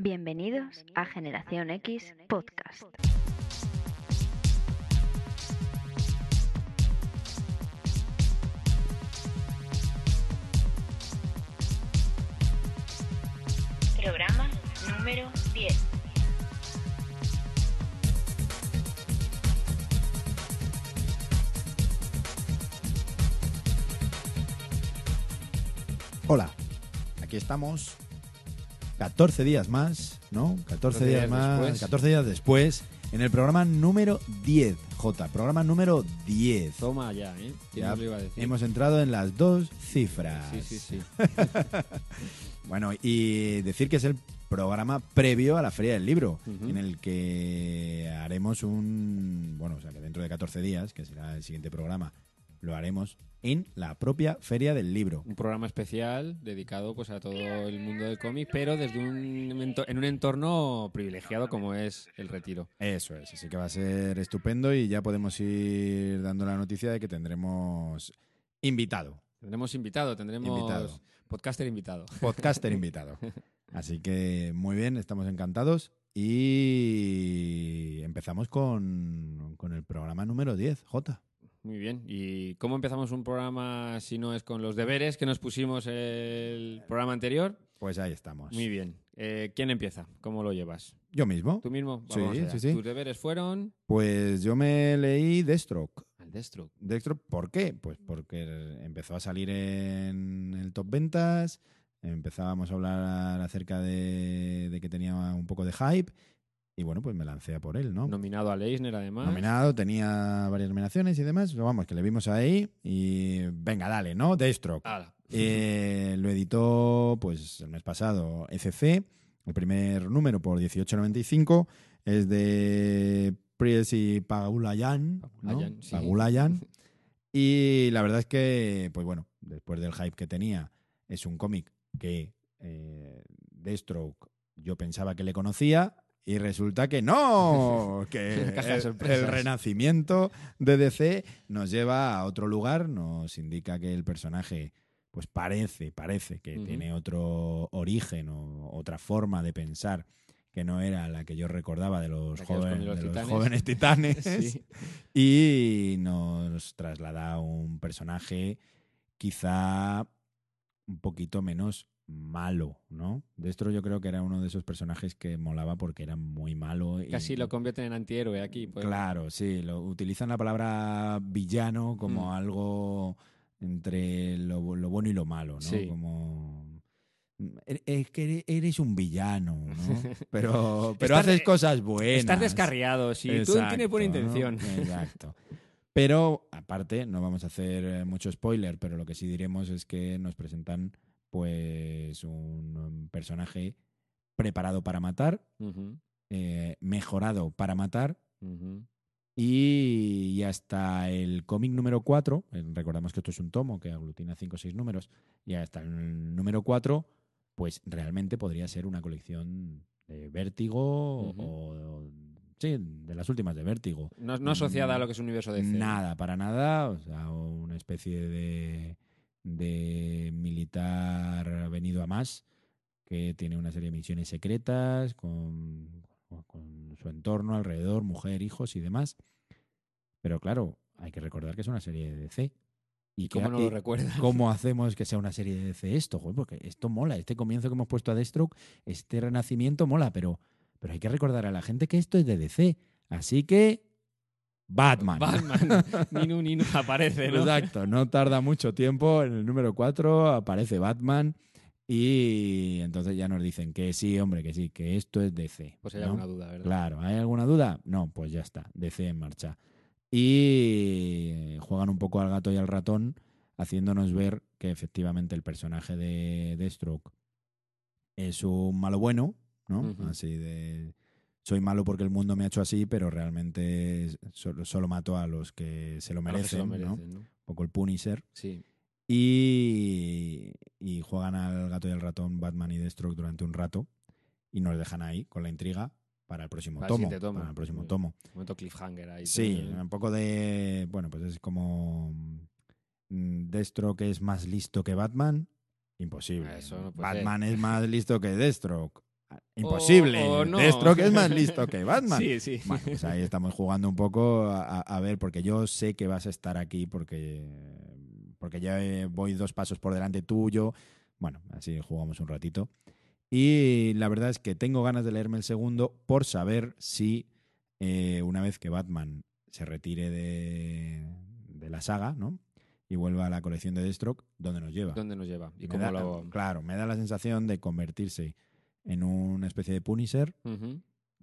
Bienvenidos a Generación X Podcast. Programa número 10. Hola, aquí estamos 14 días más, ¿no? 14 días, días más, después. 14 días después, en el programa número 10, J, programa número 10. Toma ya, ¿eh? ¿Quién Ya iba a decir? Hemos entrado en las dos cifras. Sí, sí, sí. Bueno, y decir que es el programa previo a la Feria del Libro, Ujú. en el que haremos un. Bueno, o sea, que dentro de 14 días, que será el siguiente programa, lo haremos en la propia Feria del Libro. Un programa especial dedicado pues a todo el mundo del cómic, pero desde un en un entorno privilegiado como es el retiro. Eso es, así que va a ser estupendo y ya podemos ir dando la noticia de que tendremos invitado, Tendremos invitado, tendremos Invitado. podcaster invitado. podcaster invitado. Así que muy bien, estamos encantados y empezamos con, con el programa número 10, J. Muy bien. ¿Y cómo empezamos un programa si no es con los deberes que nos pusimos el programa anterior? Pues ahí estamos. Muy bien. Eh, ¿Quién empieza? ¿Cómo lo llevas? Yo mismo. ¿Tú mismo? Sí, allá. sí, sí. Tus deberes fueron Pues yo me leí Deathstroke. al Deathstroke. Deathstroke, ¿por qué? Pues porque empezó a salir en el top ventas, empezábamos a hablar acerca de, de que tenía un poco de hype y bueno, pues me lancé a por él, ¿no? Nominado al Eisner, además. Nominado, tenía varias nominaciones y demás, pero vamos, que le vimos ahí y venga, dale, ¿no? Deathstroke. Eh, lo editó pues el mes pasado ECC, el primer número por 18.95, es de Priesi Pagulayan, ¿no? Pagulayan, sí. Pagulayan. Y la verdad es que, pues bueno, después del hype que tenía, es un cómic que eh, Deathstroke yo pensaba que le conocía y resulta que no, que el, renacimiento de DC nos lleva a otro lugar, nos indica que el personaje pues parece, parece que tiene otro origen o otra forma de pensar que no era la que yo recordaba de los, joven- los de los titanes. jóvenes titanes Sí. y nos traslada a un personaje quizá un poquito menos malo, ¿no? Destro yo creo que era uno de esos personajes que molaba porque era muy malo. y- Casi lo convierten en antihéroe aquí. pues. Claro, sí, lo, utilizan la palabra villano como Mm. algo entre lo, lo bueno y lo malo, ¿no? Sí. Como... "Er- Es que ere- eres un villano, ¿no? Pero, pero Estás- haces cosas buenas. Estás descarriado, sí. Tú tienes buena Exacto, ¿no? intención. Exacto. Pero, aparte, no vamos a hacer mucho spoiler, pero lo que sí diremos es que nos presentan pues un um, personaje preparado para matar, eh, mejorado para matar, y, y hasta el cómic número 4, eh, recordamos que esto es un tomo que aglutina 5 o 6 números, y hasta el número 4, pues realmente podría ser una colección de vértigo o, sí, de las últimas de vértigo. No, no asociada a lo que es un universo de Nada, para nada, o sea, una especie de, de militar venido a más que tiene una serie de misiones secretas con, con su entorno alrededor, mujer, hijos y demás. Pero claro, hay que recordar que es una serie de DC. ¿Y que- cómo no lo recuerdas? ¿Cómo hacemos que sea una serie de DC esto? Joder, porque esto mola, este comienzo que hemos puesto a Deathstroke, este renacimiento mola, pero, pero hay que recordar a la gente que esto es de DC. Así que, Batman. Batman. Ninu, Ninu aparece, ¿no? Exacto, no tarda mucho tiempo. En el número 4 aparece Batman y entonces ya nos dicen que sí, hombre, que sí, que esto es DC. Pues hay ¿no? alguna duda, ¿verdad? Claro, ¿hay alguna duda? No, pues ya está, DC en marcha. Y juegan un poco al gato y al ratón, haciéndonos ver que efectivamente el personaje de Deathstroke es un malo bueno, ¿no? Así de soy malo porque el mundo me ha hecho así, pero realmente solo, solo mato a los que se lo merecen, se lo merecen, ¿no? Un poco el Punisher. Sí. Y, y juegan al gato y al ratón Batman y Deathstroke durante un rato y nos dejan ahí con la intriga para el próximo Para tomo. Para el próximo tomo. Momento cliffhanger ahí. Sí, un poco de. Bueno, pues es como. mm, Deathstroke es más listo que Batman. Imposible. Eso no Batman es más listo que Deathstroke. Imposible. O- o no. Deathstroke es más listo que Batman. Sí, sí. Bueno, pues ahí estamos jugando un poco a, a ver, porque yo sé que vas a estar aquí porque, porque ya eh, voy dos pasos por delante tuyo. Bueno, así jugamos un ratito. Y la verdad es que tengo ganas de leerme el segundo por saber si eh, una vez que Batman se retire de, de la saga, ¿no? Y vuelva a la colección de Deathstroke, ¿dónde nos lleva? ¿Dónde nos lleva? Y cómo da- lo... Claro, me da la sensación de convertirse en una especie de Punisher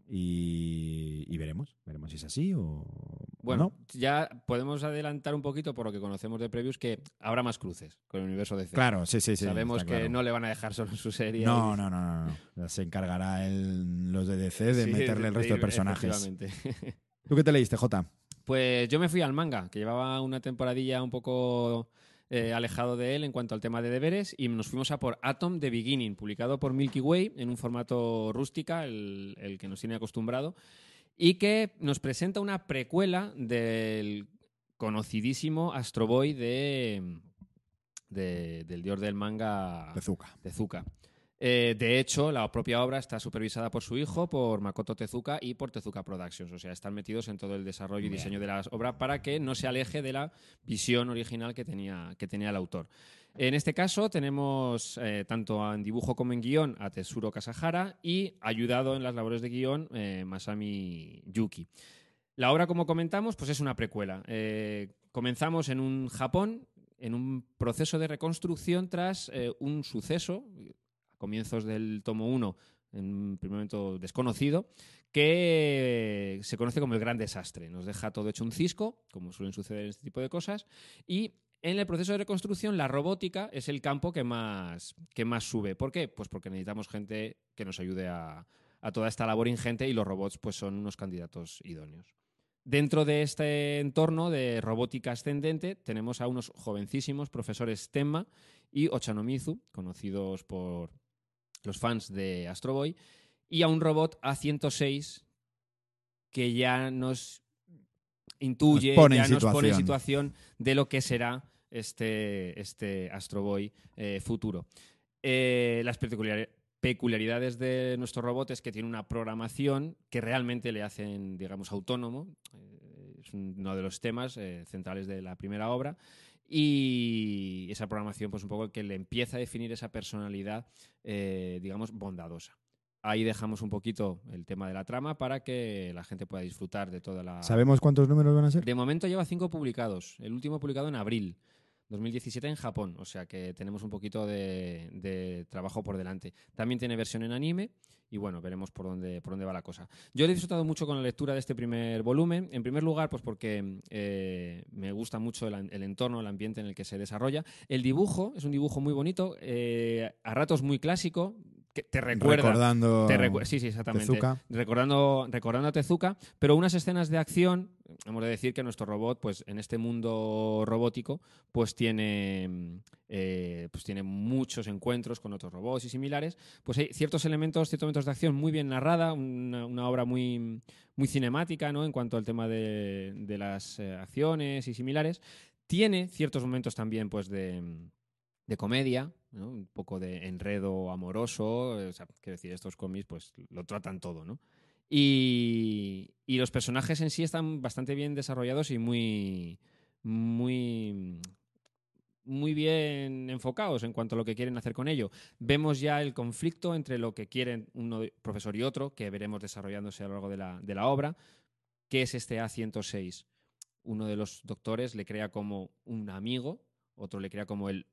y, y veremos, veremos si es así o, o Bueno, no. ya podemos adelantar un poquito por lo que conocemos de previews que habrá más cruces con el universo de Claro, sí, sí, sí. Sabemos que claro. no le van a dejar solo su serie. No, no, no, no, no. Se encargará el- los de DC de Sí, meterle el de resto de ir- personajes. ¿Tú qué te leíste, Jota? Pues yo me fui al manga, que llevaba una temporadilla un poco eh, alejado de él en cuanto al tema de deberes, y nos fuimos a por Atom The Beginning, publicado por Milky Way en un formato rústica, el, el que nos tiene acostumbrado, y que nos presenta una precuela del conocidísimo Astro Boy de, de- del dios del manga Tezuka. Tezuka. Eh, de hecho, la propia obra está supervisada por su hijo, por Makoto Tezuka y por Tezuka Productions. O sea, están metidos en todo el desarrollo y Bien. diseño de la obra para que no se aleje de la visión original que tenía, que tenía el autor. En este caso tenemos eh, tanto en dibujo como en guion a Tetsuro Kasahara y ayudado en las labores de guion eh, Masami Yuki. La obra, como comentamos, pues es una precuela. Eh, comenzamos en un Japón, en un proceso de reconstrucción tras eh, un suceso, comienzos del tomo 1, en un primer momento desconocido, que se conoce como el gran desastre. Nos deja todo hecho un cisco, como suelen suceder en este tipo de cosas, y en el proceso de reconstrucción la robótica es el campo que más, que más sube. ¿Por qué? Pues porque necesitamos gente que nos ayude a, a toda esta labor ingente y los robots pues son unos candidatos idóneos. Dentro de este entorno de robótica ascendente tenemos a unos jovencísimos profesores Tenma y Ochanomizu, conocidos por los fans de Astro Boy, y a un robot A106 que ya nos intuye, Nos pone en ya nos pone en situación. de lo que será este, este Astro Boy eh, futuro. Eh, las peculiaridades de nuestro robot es que tiene una programación que realmente le hacen, digamos, autónomo. Eh, es un- uno de los temas eh, centrales de la primera obra. Y esa programación, pues un poco que le empieza a definir esa personalidad, eh, digamos, bondadosa. Ahí dejamos un poquito el tema de la trama para que la gente pueda disfrutar de toda la... ¿Sabemos cuántos números van a ser? De momento lleva cinco publicados. El último publicado en abril 2017 en Japón. O sea que tenemos un poquito de, trabajo por delante. También tiene versión en anime. Y bueno, veremos por dónde, por dónde va la cosa. Yo he disfrutado mucho con la lectura de este primer volumen. En primer lugar, pues porque eh, me gusta mucho el, el entorno, el ambiente en el que se desarrolla. El dibujo es un dibujo muy bonito, eh, a ratos muy clásico, que te recuerda. Recordando te recu- sí, sí, exactamente Tezuka. recordando, recordando a Tezuka, pero unas escenas de acción, hemos de decir que nuestro robot, pues en este mundo robótico, pues tiene, eh, pues tiene muchos encuentros con otros robots y similares, pues hay ciertos elementos, ciertos momentos de acción muy bien narrada, una, una obra muy, muy cinemática, ¿no? En cuanto al tema de, de las eh, acciones y similares. Tiene ciertos momentos también, pues, de, de comedia, un poco de enredo amoroso. O quiero decir, estos cómics pues lo tratan todo, ¿no? Y, los personajes en sí están bastante bien desarrollados y muy, muy, muy bien enfocados en cuanto a lo que quieren hacer con ello. Vemos ya el conflicto entre lo que quieren uno profesor y otro, que veremos desarrollándose a lo largo de la, de la obra, que es este A106. Uno de los doctores le crea como un amigo, otro le crea como el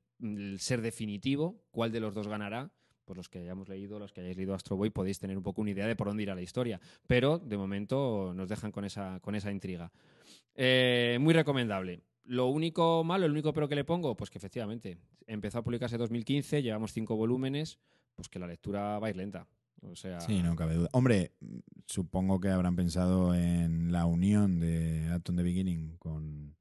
ser definitivo. ¿Cuál de los dos ganará? Pues los que hayamos leído, los que hayáis leído Astro Boy, podéis tener un poco una idea de por dónde irá la historia. Pero de momento nos dejan con esa, con esa intriga. Eh, muy recomendable. Lo único malo, el único pero que le pongo, pues que efectivamente empezó a publicarse en 2015, llevamos cinco volúmenes, pues que la lectura va a ir lenta. O sea, Sí, no cabe duda. Hombre, supongo que habrán pensado en la unión de Atom the Beginning con,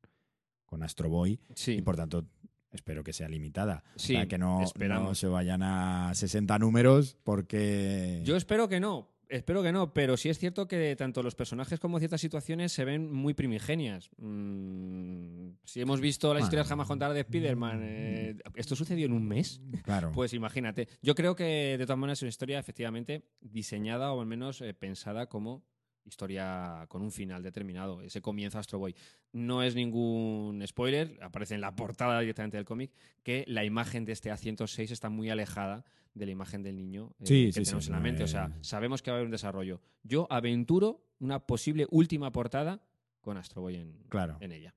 con Astro Boy sí. y por tanto espero que sea limitada. Sí, o sea, que no, esperamos. no se vayan a 60 números porque... Yo espero que no. Espero que no, pero sí es cierto que tanto los personajes como ciertas situaciones se ven muy primigenias. Mm, si hemos visto las historias jamás contadas de Spider-Man, eh, ¿esto sucedió en un mes? Claro. Pues imagínate. Yo creo que de todas maneras es una historia efectivamente diseñada o al menos eh, pensada como historia con un final determinado. Ese comienzo Astro Boy. No es ningún spoiler, aparece en la portada directamente del cómic, que la imagen de este A106 está muy alejada de la imagen del niño eh, Sí, que sí, tenemos sí, en la mente. O sea, sabemos que va a haber un desarrollo. Yo aventuro una posible última portada con Astro Boy en, Claro. en ella.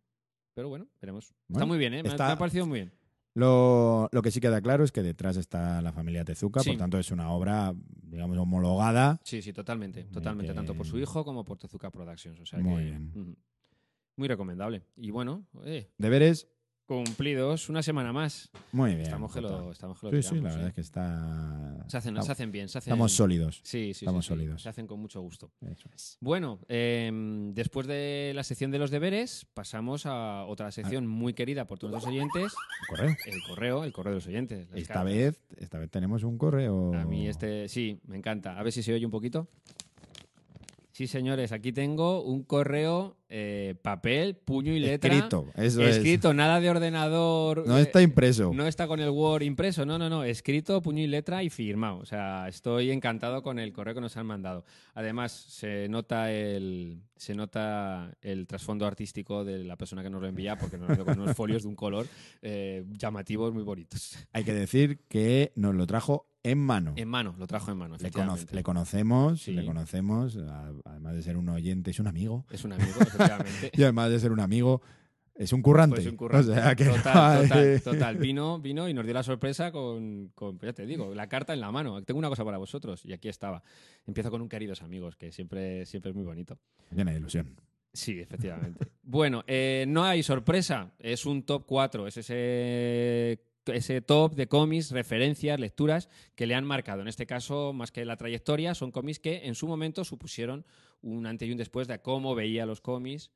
Pero bueno, veremos. está muy bien, ¿eh? Me ha- está- me ha parecido muy bien. Lo, lo que sí queda claro es que detrás está la familia Tezuka, Sí. por tanto es una obra, digamos, homologada. Sí, sí, totalmente. Muy Totalmente, que- tanto por su hijo como por Tezuka Productions. O sea Muy que, bien. Muy recomendable. Y bueno, eh, Deberes, cumplidos una semana más. muy bien. Estamos que lo, estamos que lo Sí, sí, tiramos, la ¿eh? verdad es que está... Se hacen, estamos, se hacen bien, se hacen... estamos sólidos. Sí, sí, sí, estamos sí, sólidos. Se hacen con mucho gusto. Eso es. Bueno, em, después de la sección de los deberes, pasamos a otra sección muy querida por todos los oyentes, Correo. el correo, el correo de los oyentes. Esta cartas. vez, esta vez tenemos un correo. A mí este, sí, me encanta. A ver si se oye un poquito. Sí, señores, aquí tengo un correo, eh, papel, puño y letra. Escrito, eso Escrito, nada de ordenador. No eh, está impreso. no está con el Word impreso, no, no, no, escrito, puño y letra y firmado. O sea, estoy encantado con el correo que nos han mandado. Además, se nota el, se nota el trasfondo artístico de la persona que nos lo envía, porque nos lo con unos folios de un color eh, llamativos, muy bonitos. Hay que decir que nos lo trajo en mano. En mano, lo trajo en mano, le, cono- efectivamente. le conocemos, Sí. le conocemos, además de ser un oyente, es un amigo. Es un amigo, efectivamente. Y además de ser un amigo, es un currante. Pues un currante. O sea que total, total, total. Vino, vino y nos dio la sorpresa con, con, ya te digo, la carta en la mano. Tengo una cosa para vosotros y aquí estaba. Empiezo con un queridos amigos, que siempre, siempre es muy bonito. Llena de ilusión. Sí, efectivamente. bueno, eh, no hay sorpresa. Es un top 4. Es ese, ese top de cómics, referencias, lecturas que le han marcado. En este caso, más que la trayectoria, son cómics que en su momento supusieron un antes y un después de cómo veía los cómics.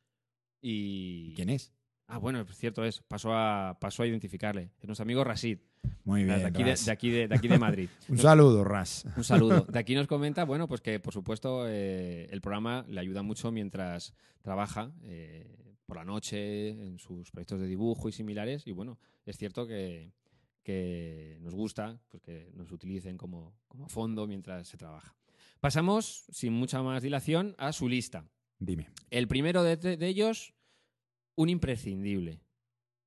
Y. ¿Quién es? Ah, bueno, es cierto es. Pasó a, pasó a identificarle. Es nuestro amigo Rasid, Muy de bien. aquí de, Ras. de aquí de, de aquí de Madrid. Un saludo, Ras. Un saludo. De aquí nos comenta, bueno, pues que por supuesto eh, el programa le ayuda mucho mientras trabaja eh, por la noche en sus proyectos de dibujo y similares. Y bueno, es cierto que, que nos gusta pues, que nos utilicen como, como fondo mientras se trabaja. Pasamos, sin mucha más dilación, a su lista. Dime. El primero de, de ellos, un imprescindible.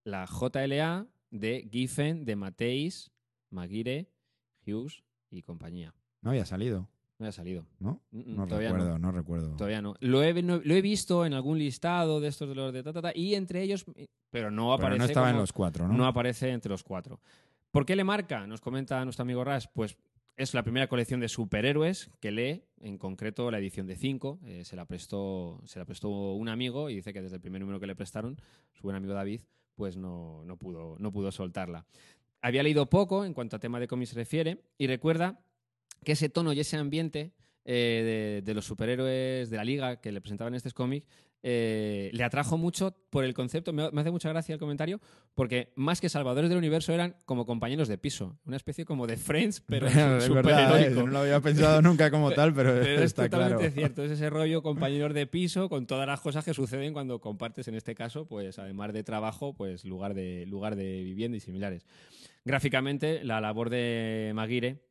La JLA de Giffen, de Mateis, Maguire, Hughes y compañía. No había salido, No ha salido. ¿no? No todavía recuerdo, no. recuerdo. Todavía no. Lo he, no- lo he visto en algún listado de estos de los de ta, ta, ta, y entre ellos, pero no Pero aparece. no estaba en los cuatro, ¿no? no aparece entre los cuatro. ¿Por qué le marca? Nos comenta nuestro amigo Ras. Pues es la primera colección de superhéroes que lee, en concreto la edición de 5. se, la prestó, se la prestó un amigo y dice que desde el primer número que le prestaron, su buen amigo David, pues no, no, pudo, no pudo soltarla. Había leído poco en cuanto a tema de cómics se refiere y recuerda que ese tono y ese ambiente eh, de, de los superhéroes de la liga que le presentaban estos cómics eh, le atrajo mucho por el concepto. Me, hace mucha gracia el comentario porque más que salvadores del universo eran como compañeros de piso. Una especie como de Friends, pero ¿eh? no lo había pensado nunca como tal, pero, Pero es totalmente claro. cierto, es ese rollo compañeros de piso con todas las cosas que suceden cuando compartes, en este caso, pues además de trabajo, pues lugar de, lugar de vivienda y similares. Gráficamente, la labor de Maguire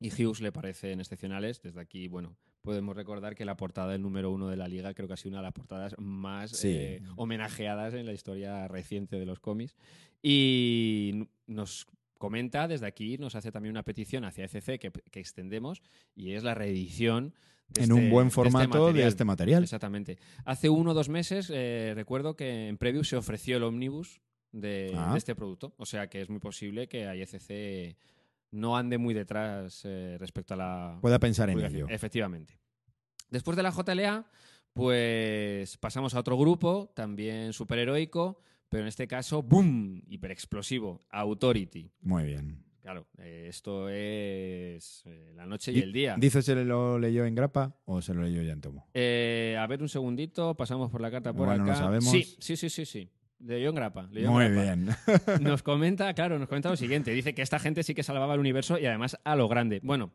y Hughes le parecen excepcionales. Desde aquí, bueno, podemos recordar que la portada del número uno de la liga creo que ha sido una de las portadas más Sí. eh, homenajeadas en la historia reciente de los cómics. Y nos comenta desde aquí, nos hace también una petición hacia ECC que, que extendemos y es la reedición. de En este- un buen de este formato de este material. Exactamente. Hace uno o dos meses eh, recuerdo que en Preview se ofreció el omnibus de, Ah. de este producto. O sea que es muy posible que IFC no ande muy detrás eh, respecto a la Pueda pensar en ello. Efectivamente. Después de la JLA, pues pasamos a otro grupo, también superheroico, pero en este caso, ¡boom! Hiperexplosivo. Authority. Muy bien. Claro, eh, esto es eh, la noche y el día. ¿Dice se lo leyó en grapa o se lo leyó ya en tomo? Eh, a ver un segundito, pasamos por la carta por Bueno, acá. lo sabemos. Sí, sí, sí, sí, sí. Leyó en grapa. leyó en Muy grapa. bien. Nos comenta, claro, nos comenta lo siguiente. Dice que esta gente sí que salvaba el universo y además a lo grande. Bueno,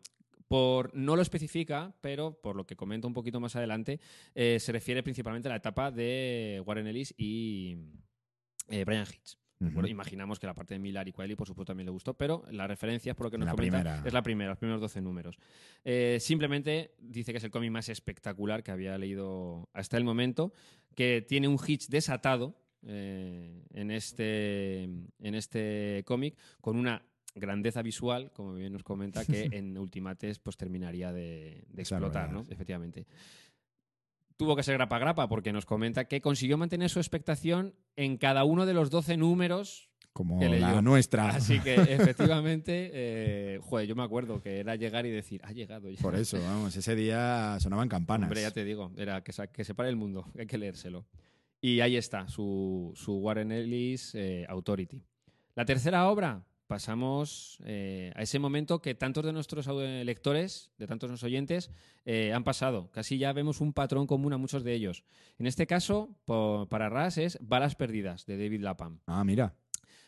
Por, no lo especifica, pero por lo que comento un poquito más adelante, eh, se refiere principalmente a la etapa de Warren Ellis y eh, Brian Hitch. Bueno, imaginamos que la parte de Millar y Quiley, por supuesto, también le gustó, pero la referencia, por lo que nos La comenta, primera. es la primera, los primeros 12 números. Eh, simplemente dice que es el cómic más espectacular que había leído hasta el momento, que tiene un Hitch desatado eh, en este, en este cómic, con una grandeza visual, como bien nos comenta, que en Ultimates pues terminaría de, de explotar, ¿no? Efectivamente. Tuvo que ser grapa grapa porque nos comenta que consiguió mantener su expectación en cada uno de los 12 números Como que la nuestra. Así que efectivamente, eh, joder, yo me acuerdo que era llegar y decir, ha llegado ya. Por eso, vamos, ese día sonaban campanas. Hombre, ya te digo, era que, que se pare el mundo, hay que leérselo. Y ahí está, su, su Warren Ellis eh, Authority. La tercera obra, pasamos eh, a ese momento que tantos de nuestros eh, lectores, de tantos de nuestros oyentes, eh, han pasado. Casi ya vemos un patrón común a muchos de ellos. En este caso, para Ras, es Balas Perdidas, de David Lapham. Ah, mira.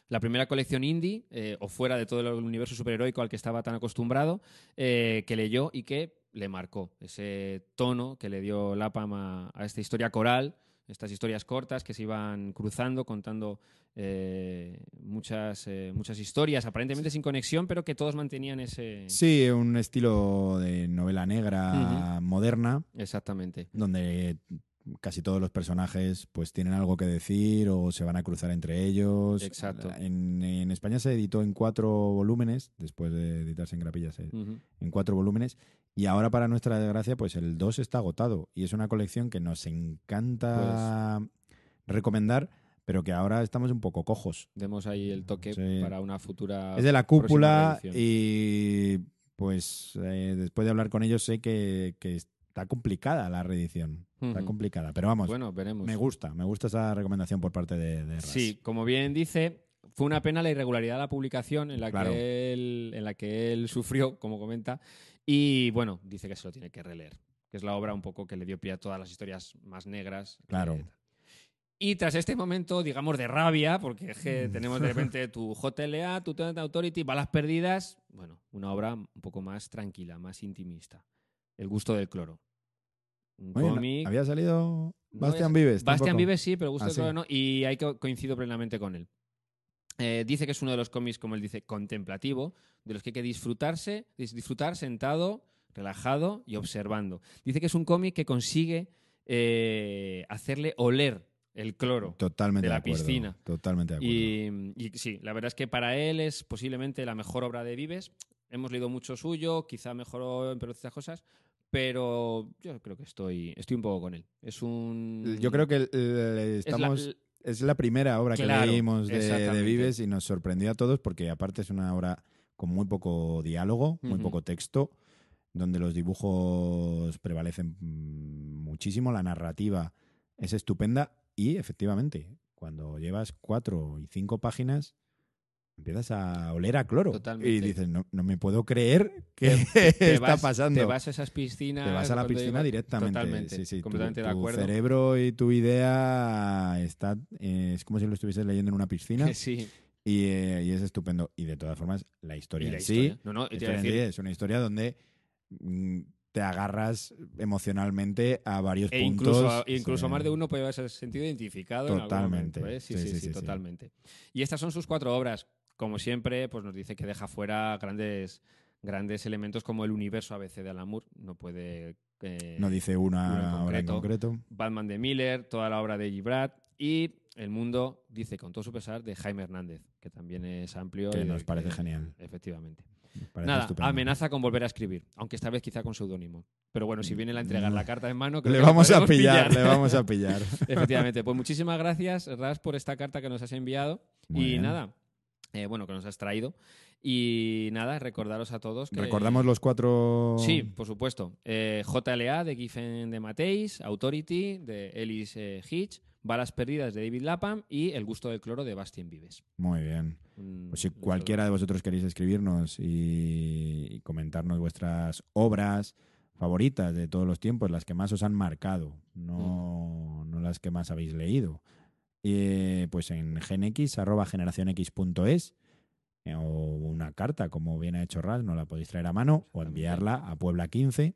la primera colección indie, eh, o fuera de todo el universo superheroico al que estaba tan acostumbrado, que leyó y que le marcó ese tono que le dio Lapam a, a esta historia coral, estas historias cortas que se iban cruzando, contando eh, muchas, eh, muchas historias, aparentemente sin conexión, pero que todos mantenían ese... Sí, un estilo de novela negra moderna, Exactamente. donde casi todos los personajes pues tienen algo que decir o se van a cruzar entre ellos. Exacto. En, en España se editó en cuatro volúmenes, después de editarse en grapillas, eh, en cuatro volúmenes. Y ahora, para nuestra desgracia, pues el 2 está agotado. Y es una colección que nos encanta Pues recomendar, pero que ahora estamos un poco cojos. Demos ahí el toque Sí. para una futura... Es de la cúpula y pues eh, después de hablar con ellos sé que, que está complicada la reedición. Está complicada. Pero vamos, Bueno, veremos. me gusta, me gusta esa recomendación por parte de, de Ras. Sí, como bien dice, fue una pena la irregularidad de la publicación en la, Claro. que, él, en la que él sufrió, como comenta, y bueno, dice que se lo tiene que releer, que es la obra un poco que le dio pie a todas las historias más negras. Claro. Y tras este momento, digamos, de rabia, porque es Mm. que tenemos de repente tu JLA, tu Tenant Authority, Balas Perdidas, bueno, una obra un poco más tranquila, más intimista. El gusto del cloro. Un Oye, ¿no- cómic... ¿Había salido Bastian es- Vives? Bastian tampoco? Vives sí, pero Gusto Ah, no. Y ahí co- coincido plenamente con él. Eh, dice que es uno de los cómics, como él dice, contemplativo, de los que hay que disfrutarse, dis- disfrutar sentado, relajado y observando. Dice que es un cómic que consigue eh, hacerle oler el cloro. Totalmente de la acuerdo, piscina. Totalmente de acuerdo. Y, y sí, la verdad es que para él es posiblemente la mejor obra de Vives. Hemos leído mucho suyo, quizá mejoró en ciertas cosas, pero yo creo que estoy, estoy un poco con él. Es un. Yo creo que es la- estamos... Es la primera obra Claro, que leímos de, de. Vives y nos sorprendió a todos porque aparte es una obra con muy poco diálogo, muy poco texto, donde los dibujos prevalecen mm, muchísimo, la narrativa es estupenda y efectivamente, cuando llevas cuatro y cinco páginas, empiezas a oler a cloro Totalmente. y dices, no, no me puedo creer que te está vas- pasando. Te vas a esas piscinas. Te vas a la piscina directamente. Totalmente. Sí, sí, tu- completamente de tu acuerdo. cerebro y tu idea está eh, es como si lo estuvieses leyendo en una piscina sí. y, eh, y es estupendo. Y de todas formas, la historia la en sí. No, no, en es una historia donde mm, te agarras emocionalmente a varios e puntos. incluso, incluso Sí. más de uno puede haberse sentido identificado. en algún Totalmente. momento, ¿eh? Sí, sí, sí. totalmente. Y estas son sus cuatro obras. Como siempre, pues nos dice que deja fuera grandes, grandes elementos como el universo ABC de Alan Moore. No puede. eh, No dice una, una en obra en concreto. concreto. Batman de Miller, toda la obra de G. Brad y El Mundo, dice con todo su pesar, de Jaime Hernández, que también es amplio. Que y nos parece que- genial. Efectivamente. Parece Nada, estupendo. amenaza con volver a escribir, aunque esta vez quizá con seudónimo. Pero bueno, si viene a entregar la carta en mano, creo Le que vamos a pillar, pillar. le vamos a pillar. Efectivamente. Pues muchísimas gracias, Ras, por esta carta que nos has enviado. Muy y bien. nada, eh, bueno, que nos has traído. Y nada, recordaros a todos que... Recordamos los cuatro. Sí, por supuesto. Eh, JLA de Giffen de Mateis, Authority de Ellis eh, Hitch, Balas Perdidas de David Lapham y El Gusto del Cloro de Bastien Vives. Muy bien. Pues si cualquiera de vosotros queréis escribirnos y, y comentarnos vuestras obras favoritas de todos los tiempos, las que más os han marcado, no, Mm. no las que más habéis leído, eh, pues en genx, arroba generacionx.es eh, o una carta, como bien ha hecho Ras, no la podéis traer a mano, o enviarla a Puebla 15,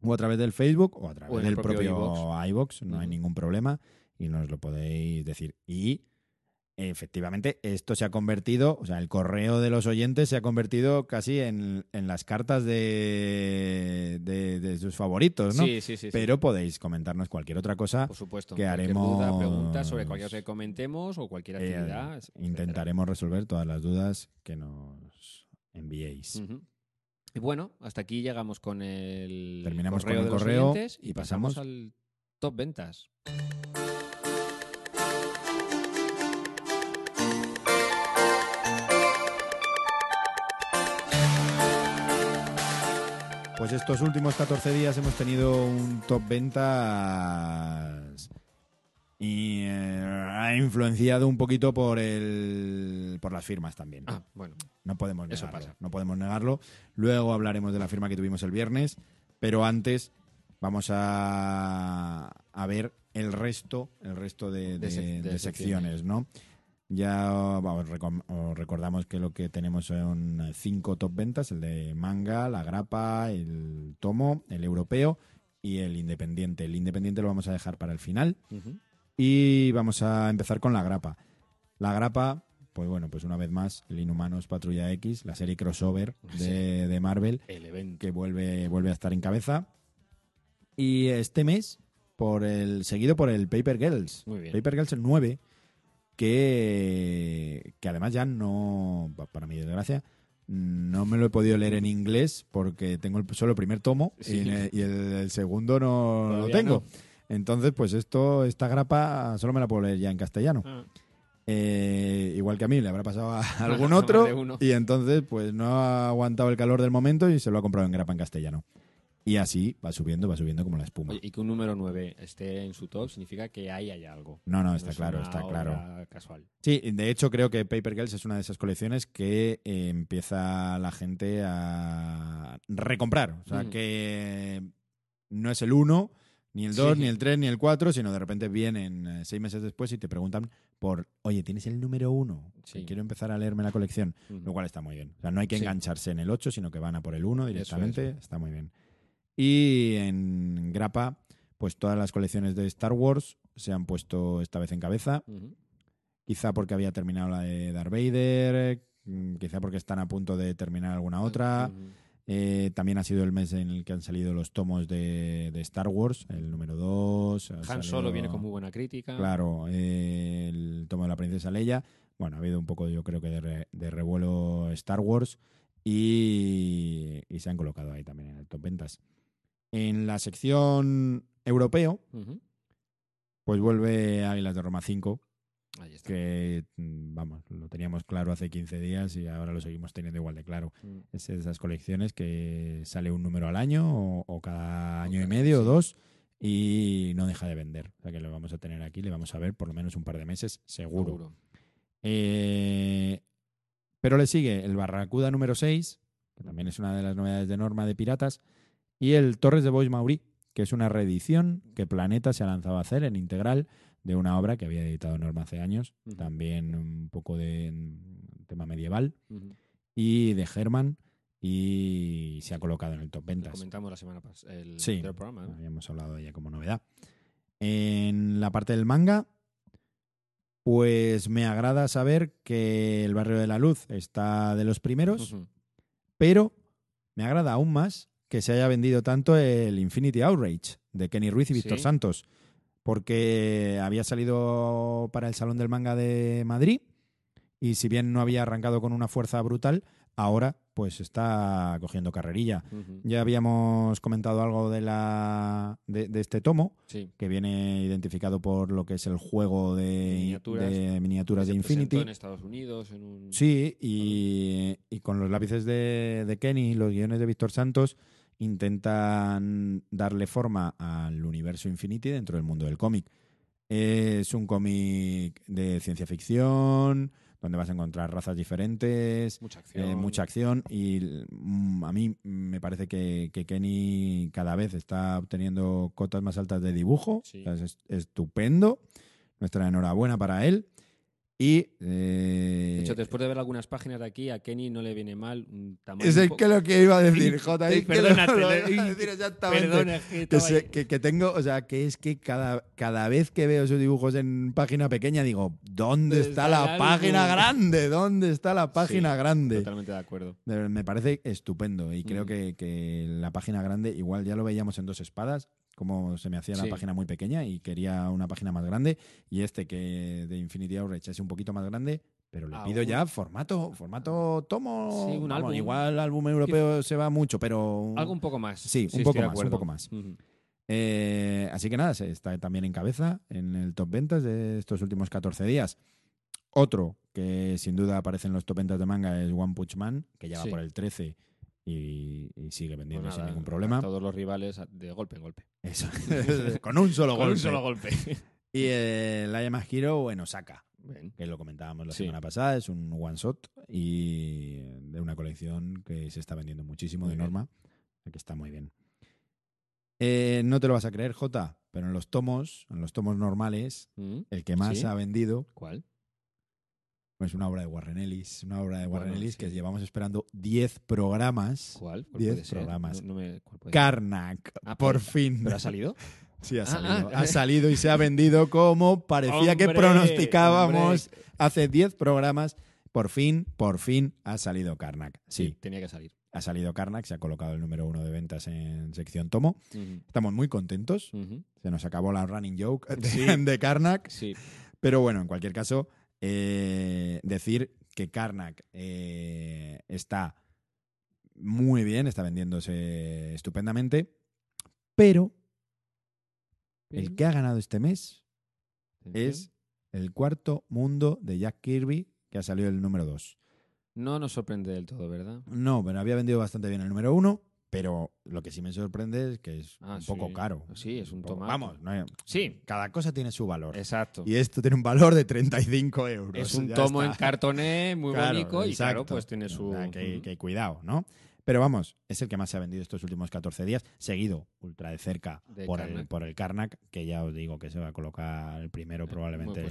o a través del Facebook, o a través del propio propio iVoox, no hay ningún problema, y nos lo podéis decir. Y efectivamente, esto se ha convertido, o sea, el correo de los oyentes se ha convertido casi en, en las cartas de, de, de sus favoritos, ¿no? Sí, sí, sí. sí. Pero podéis comentarnos cualquier otra cosa. por supuesto. que haremos- duda, preguntas sobre cualquier cosa que comentemos o cualquier Eh, actividad. intentaremos resolver todas las dudas que nos enviéis. Y bueno, hasta aquí llegamos con el Terminamos correo con el de los y, y pasamos, pasamos- al top ventas. Pues estos últimos 14 días hemos tenido un top ventas y eh, ha influenciado un poquito por el por las firmas también. Ah, bueno. No podemos Eso negarlo. pasa. No podemos negarlo. Luego hablaremos de la firma que tuvimos el viernes, pero antes vamos a, a ver el resto, el resto de, De de- sec- de de secciones, ¿no? Ya os recordamos que lo que tenemos son cinco top ventas, el de manga, la grapa, el tomo, el europeo y el independiente. El independiente lo vamos a dejar para el final. Y vamos a empezar con la grapa. La grapa, pues bueno, pues una vez más, el Inhumanos Patrulla X, la serie crossover de, de Marvel, El que vuelve, vuelve a estar en cabeza. Y este mes, por el seguido por el Paper Girls. Muy bien. Paper Girls 9, que, que además ya no, pa- para mi desgracia, no me lo he podido leer en inglés porque tengo el- solo el primer tomo Sí. y, el, y el- el segundo no lo tengo. no. Entonces, pues esto, esta grapa solo me la puedo leer ya en castellano. Ah, Eh, igual que a mí, le habrá pasado a algún otro. Y entonces, pues no ha aguantado el calor del momento y se lo ha comprado en grapa en castellano. Y así va subiendo, va subiendo como la espuma. Oye, y que un número 9 esté en su top significa que ahí hay algo. no, no, está es claro, está claro. casual. Sí, de hecho creo que Paper Girls es una de esas colecciones que eh, empieza la gente a recomprar. O sea, que no es el 1, ni el 2, Sí. ni el 3, ni el 4, sino de repente vienen eh, seis meses después y te preguntan por, oye, ¿tienes el número 1? Sí. Quiero empezar a leerme la colección. Lo cual está muy bien. O sea, no hay que Sí. engancharse en el 8, sino que van a por el 1 Eso directamente. Está muy bien. Y en Grapa, pues todas las colecciones de Star Wars se han puesto esta vez en cabeza. Quizá porque había terminado la de Darth Vader, mm, quizá porque están a punto de terminar alguna otra. Eh, también ha sido el mes en el que han salido los tomos de, de Star Wars, el número 2. Han Solo viene con muy buena crítica. Claro, eh, el tomo de la princesa Leia. Bueno, ha habido un poco, yo creo que de, re- de revuelo Star Wars y, y se han colocado ahí también en el top ventas. En la sección europeo, pues vuelve Águilas de Roma 5, Ahí está. que mm, vamos, lo teníamos claro hace 15 días y ahora lo seguimos teniendo igual de claro. Mm. Es de esas colecciones que sale un número al año o, o cada año y medio o dos y no deja de vender. O sea que lo vamos a tener aquí, le vamos a ver por lo menos un par de meses, seguro. Seguro. Eh, pero le sigue el Barracuda número 6, que también es una de las novedades de Norma de Piratas, y el Torres de Bois Maurí, que es una reedición que Planeta se ha lanzado a hacer en integral de una obra que había editado Norma hace años, también un poco de tema medieval, y de Herman, y se ha colocado en el top Lo ventas. comentamos la semana pasada. El Sí. programa. ¿no? Habíamos hablado de ella como novedad. En la parte del manga, pues me agrada saber que el Barrio de la Luz está de los primeros, pero me agrada aún más que se haya vendido tanto el Infinity Outrage de Kenny Ruiz y Víctor Sí. Santos, porque había salido para el Salón del Manga de Madrid y si bien no había arrancado con una fuerza brutal, ahora pues está cogiendo carrerilla. Ya habíamos comentado algo de, la, de, de este tomo, Sí. que viene identificado por lo que es el juego de Miniaturas. de, miniaturas de Se presentó Infinity. en Estados Unidos en un... Sí, y, y con los lápices de, de Kenny y los guiones de Víctor Santos intentan darle forma al universo Infinity dentro del mundo del cómic. Es un cómic de ciencia ficción, donde vas a encontrar razas diferentes, Mucha acción. eh, mucha acción y mm, a mí me parece que, que Kenny cada vez está obteniendo cotas más altas de dibujo. Sí. O sea, es, es estupendo. Nuestra enhorabuena para él. Y. De eh, hecho, después de ver algunas páginas de aquí, a Kenny no le viene mal un tamaño. es el que lo que iba a decir, es que lo- perdona, lo te- iba a decir exactamente. Perdona, que tengo, o sea, que es que cada, cada vez que veo esos dibujos en página pequeña digo, ¿dónde ¿Dónde está está la página grande? ¿Dónde está la página Sí, grande? Totalmente de acuerdo. De- Me parece estupendo y creo Ujú. que, que la página grande, igual ya lo veíamos en dos espadas, como se me hacía Sí. la página muy pequeña y quería una página más grande. Y este que de Infinity Outrage es un poquito más grande, pero le Ah, pido ya formato, formato tomo. Sí, un Vamos, álbum. Igual el álbum europeo se va mucho, pero. Algo un poco más. Sí, un poco más, un poco más. Eh, así que nada, se está también en cabeza en el top ventas de estos últimos 14 días. Otro que sin duda aparece en los top ventas de manga es One Punch Man, que ya va Sí. por el 13 y, y sigue Pues vendiendo sin ningún a problema. Todos los rivales de golpe en golpe. Eso. Con un solo Con golpe. un solo golpe. Y el I Am a Hero en Osaka, Bien. que lo comentábamos la Sí. semana pasada, es un one shot y de una colección que se está vendiendo muchísimo Muy de bien. norma, que está muy bien. Eh, no te lo vas a creer, Jota, pero en los tomos, en los tomos normales, Mm. el que más ¿Sí? ha vendido ¿Cuál? Es una obra de Warren Ellis, una obra de Warren Bueno, Ellis sí. que llevamos esperando 10 programas. ¿Cuál? ¿Cuál Diez puede ser? programas. No, no me- ¿cuál puede ser? Karnak, Ah, por pero- fin. ¿Pero ha salido? Sí, ha Ah, salido. ah. Ha salido y se ha vendido como parecía que pronosticábamos hombre. hace 10 programas. Por fin, por fin ha salido Karnak. Sí, tenía que salir. ha salido Karnak, se ha colocado el número uno de ventas en sección tomo. Estamos muy contentos. Se nos acabó la running joke de, Sí. de Karnak. Sí. Pero bueno, en cualquier caso, eh, decir que Karnak eh, está muy bien, está vendiéndose estupendamente, pero el que ha ganado este mes es el cuarto mundo de Jack Kirby, que ha salido el número 2. No nos sorprende del todo, ¿verdad? No, pero había vendido bastante bien el número 1, pero lo que sí me sorprende es que es Ah, un poco caro. Sí, es un poco- tomate. Vamos, no hay- Sí, cada cosa tiene su valor. exacto. Y esto tiene un valor de 35 euros. Es un tomo está. en cartoné muy Claro, bonito y claro, pues tiene su... Que, que cuidado, ¿no? Pero vamos, es el que más se ha vendido estos últimos 14 días, seguido ultra de cerca De por, el, Karnak. por el Karnak, que ya os digo que se va a colocar el primero Eh, probablemente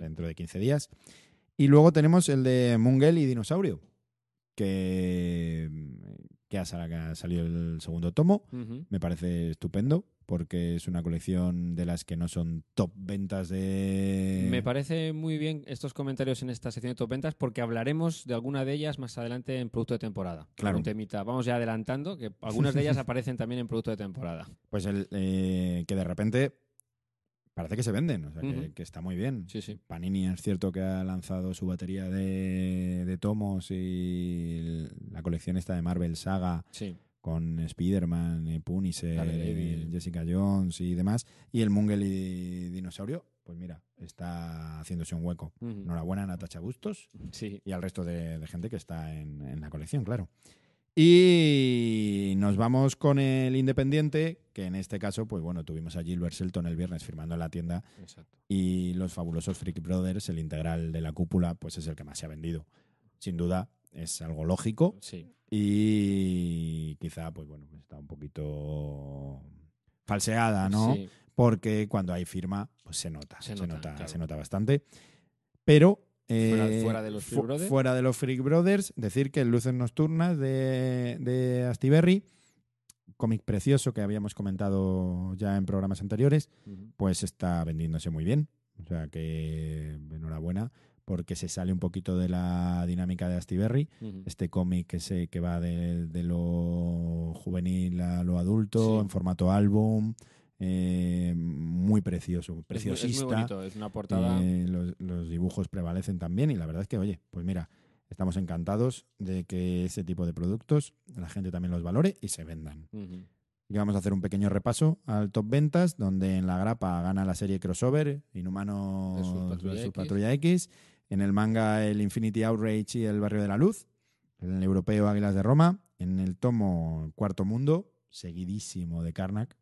dentro de 15 días. Y luego tenemos el de Mungel y Dinosaurio, que, que ha, salido el segundo tomo. Me parece estupendo, porque es una colección de las que no son top ventas de... Me parece muy bien estos comentarios en esta sección de top ventas porque hablaremos de alguna de ellas más adelante en producto de temporada. Claro. Un temita. Vamos ya adelantando que algunas de ellas aparecen también en producto de temporada. Pues el, eh, que de repente parece que se venden, o sea, que, que está muy bien. Sí, sí. Panini es cierto que ha lanzado su batería de, de tomos y la colección esta de Marvel Saga Sí. con Spider-Man, eh, Punisher, Daredevil. eh, Jessica Jones y demás. Y el Mungel y Dinosaurio, pues mira, está haciéndose un hueco. Enhorabuena a Natacha Bustos Sí. y al resto de, de gente que está en, en la colección, claro. Y nos vamos con el Independiente, que en este caso, pues bueno, tuvimos a Gilbert Shelton el viernes firmando en la tienda Exacto. y los fabulosos Freak Brothers, el integral de la cúpula, pues es el que más se ha vendido. Sin duda, es algo lógico Sí. y quizá, pues bueno, está un poquito falseada, ¿no? Sí. Porque cuando hay firma, pues se nota, Se se nota, nota, claro. se nota bastante. Pero eh, fuera de los Freak fu- Brothers. fuera de los Freak Brothers, decir que Luces Nocturnas de, de Astiberri, cómic precioso que habíamos comentado ya en programas anteriores, pues está vendiéndose muy bien. O sea que enhorabuena, porque se sale un poquito de la dinámica de Astiberri. Ujú. Este cómic que, se, que va de, de lo juvenil a lo adulto, Sí. en formato álbum, eh, muy precioso, Es muy- preciosista. Es muy, bonito, es una portada. Eh, los, los dibujos prevalecen también y la verdad es que, oye, pues mira, estamos encantados de que ese tipo de productos la gente también los valore y se vendan. Y vamos a hacer un pequeño repaso al top ventas, donde en la grapa gana la serie crossover, Inhumanos Versus Patrulla X. Patrulla X. En el manga el Infinity Outrage y el Barrio de la Luz. En el europeo Águilas de Roma. En el tomo Cuarto Mundo, seguidísimo de Karnak.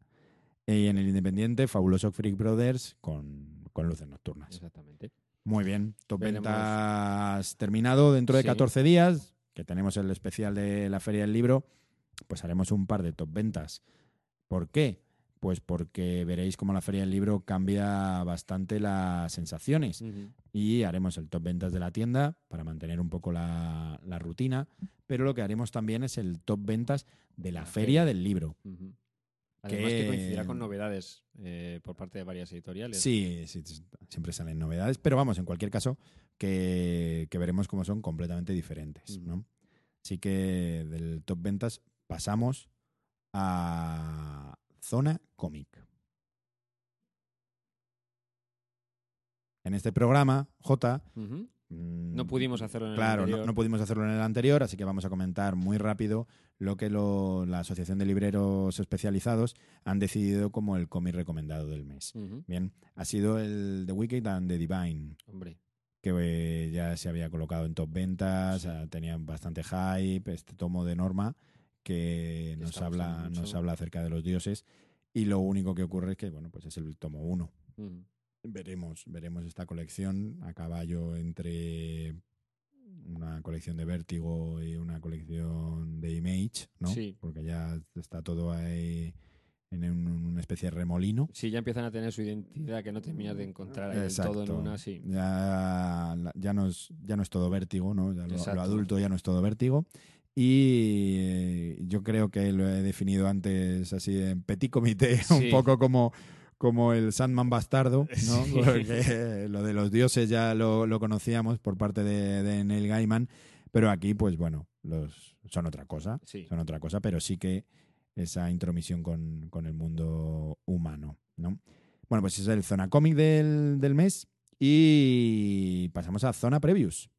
Y en el Independiente, Fabuloso Freak Brothers con, con luces nocturnas. Exactamente. Muy bien. Top Veremos. ventas terminado dentro de Sí. 14 días, que tenemos el especial de la Feria del Libro, pues haremos un par de top ventas. ¿Por qué? Pues porque veréis cómo la Feria del Libro cambia bastante las sensaciones. Y haremos el top ventas de la tienda para mantener un poco la, la rutina. Pero lo que haremos también es el top ventas de la, La Feria feria. del Libro. Además que Que- coincidirá con novedades eh, por parte de varias editoriales. Sí, siempre salen novedades. Pero vamos, en cualquier caso, que, que veremos cómo son completamente diferentes. ¿no? Así que del top ventas pasamos a zona cómic. En este programa, J. No pudimos hacerlo en el Claro, no, anterior. no pudimos hacerlo en el anterior, así que vamos a comentar muy rápido lo que lo- la Asociación de Libreros Especializados han decidido como el cómic recomendado del mes. Bien, ha sido el The Wicked and the Divine, Hombre, que eh, ya se había colocado en top ventas, ah, tenía bastante hype, este tomo de norma que nos habla, nos habla acerca de los dioses y lo único que ocurre es que bueno, pues es el tomo 1. ujú. Veremos, veremos esta colección a caballo entre una colección de Vértigo y una colección de Image, ¿no? Sí. Porque ya está todo ahí en un- una especie de remolino. Sí, ya empiezan a tener su identidad que no terminas de encontrar del todo en una, sí. Ya, ya, no es, ya no es todo vértigo, ¿no? Ya lo, adulto ya no es todo vértigo. Y eh, yo creo que lo he definido antes así en petit comité, un poco como, como el Sandman bastardo, ¿no? Sí. Porque lo de los dioses ya lo, lo conocíamos por parte de, de Neil Gaiman, pero aquí, pues bueno, los son otra cosa, Sí. son otra cosa, pero sí que esa intromisión con, con el mundo humano, ¿no? Bueno, pues ese es el Zona Cómic del, del mes y pasamos a Zona Previews.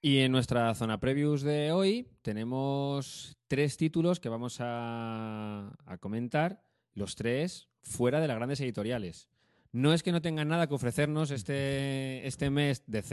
Y en nuestra zona previews de hoy tenemos tres títulos que vamos a, comentar, los tres fuera de las grandes editoriales. No es que no tengan nada que ofrecernos este, este mes DC,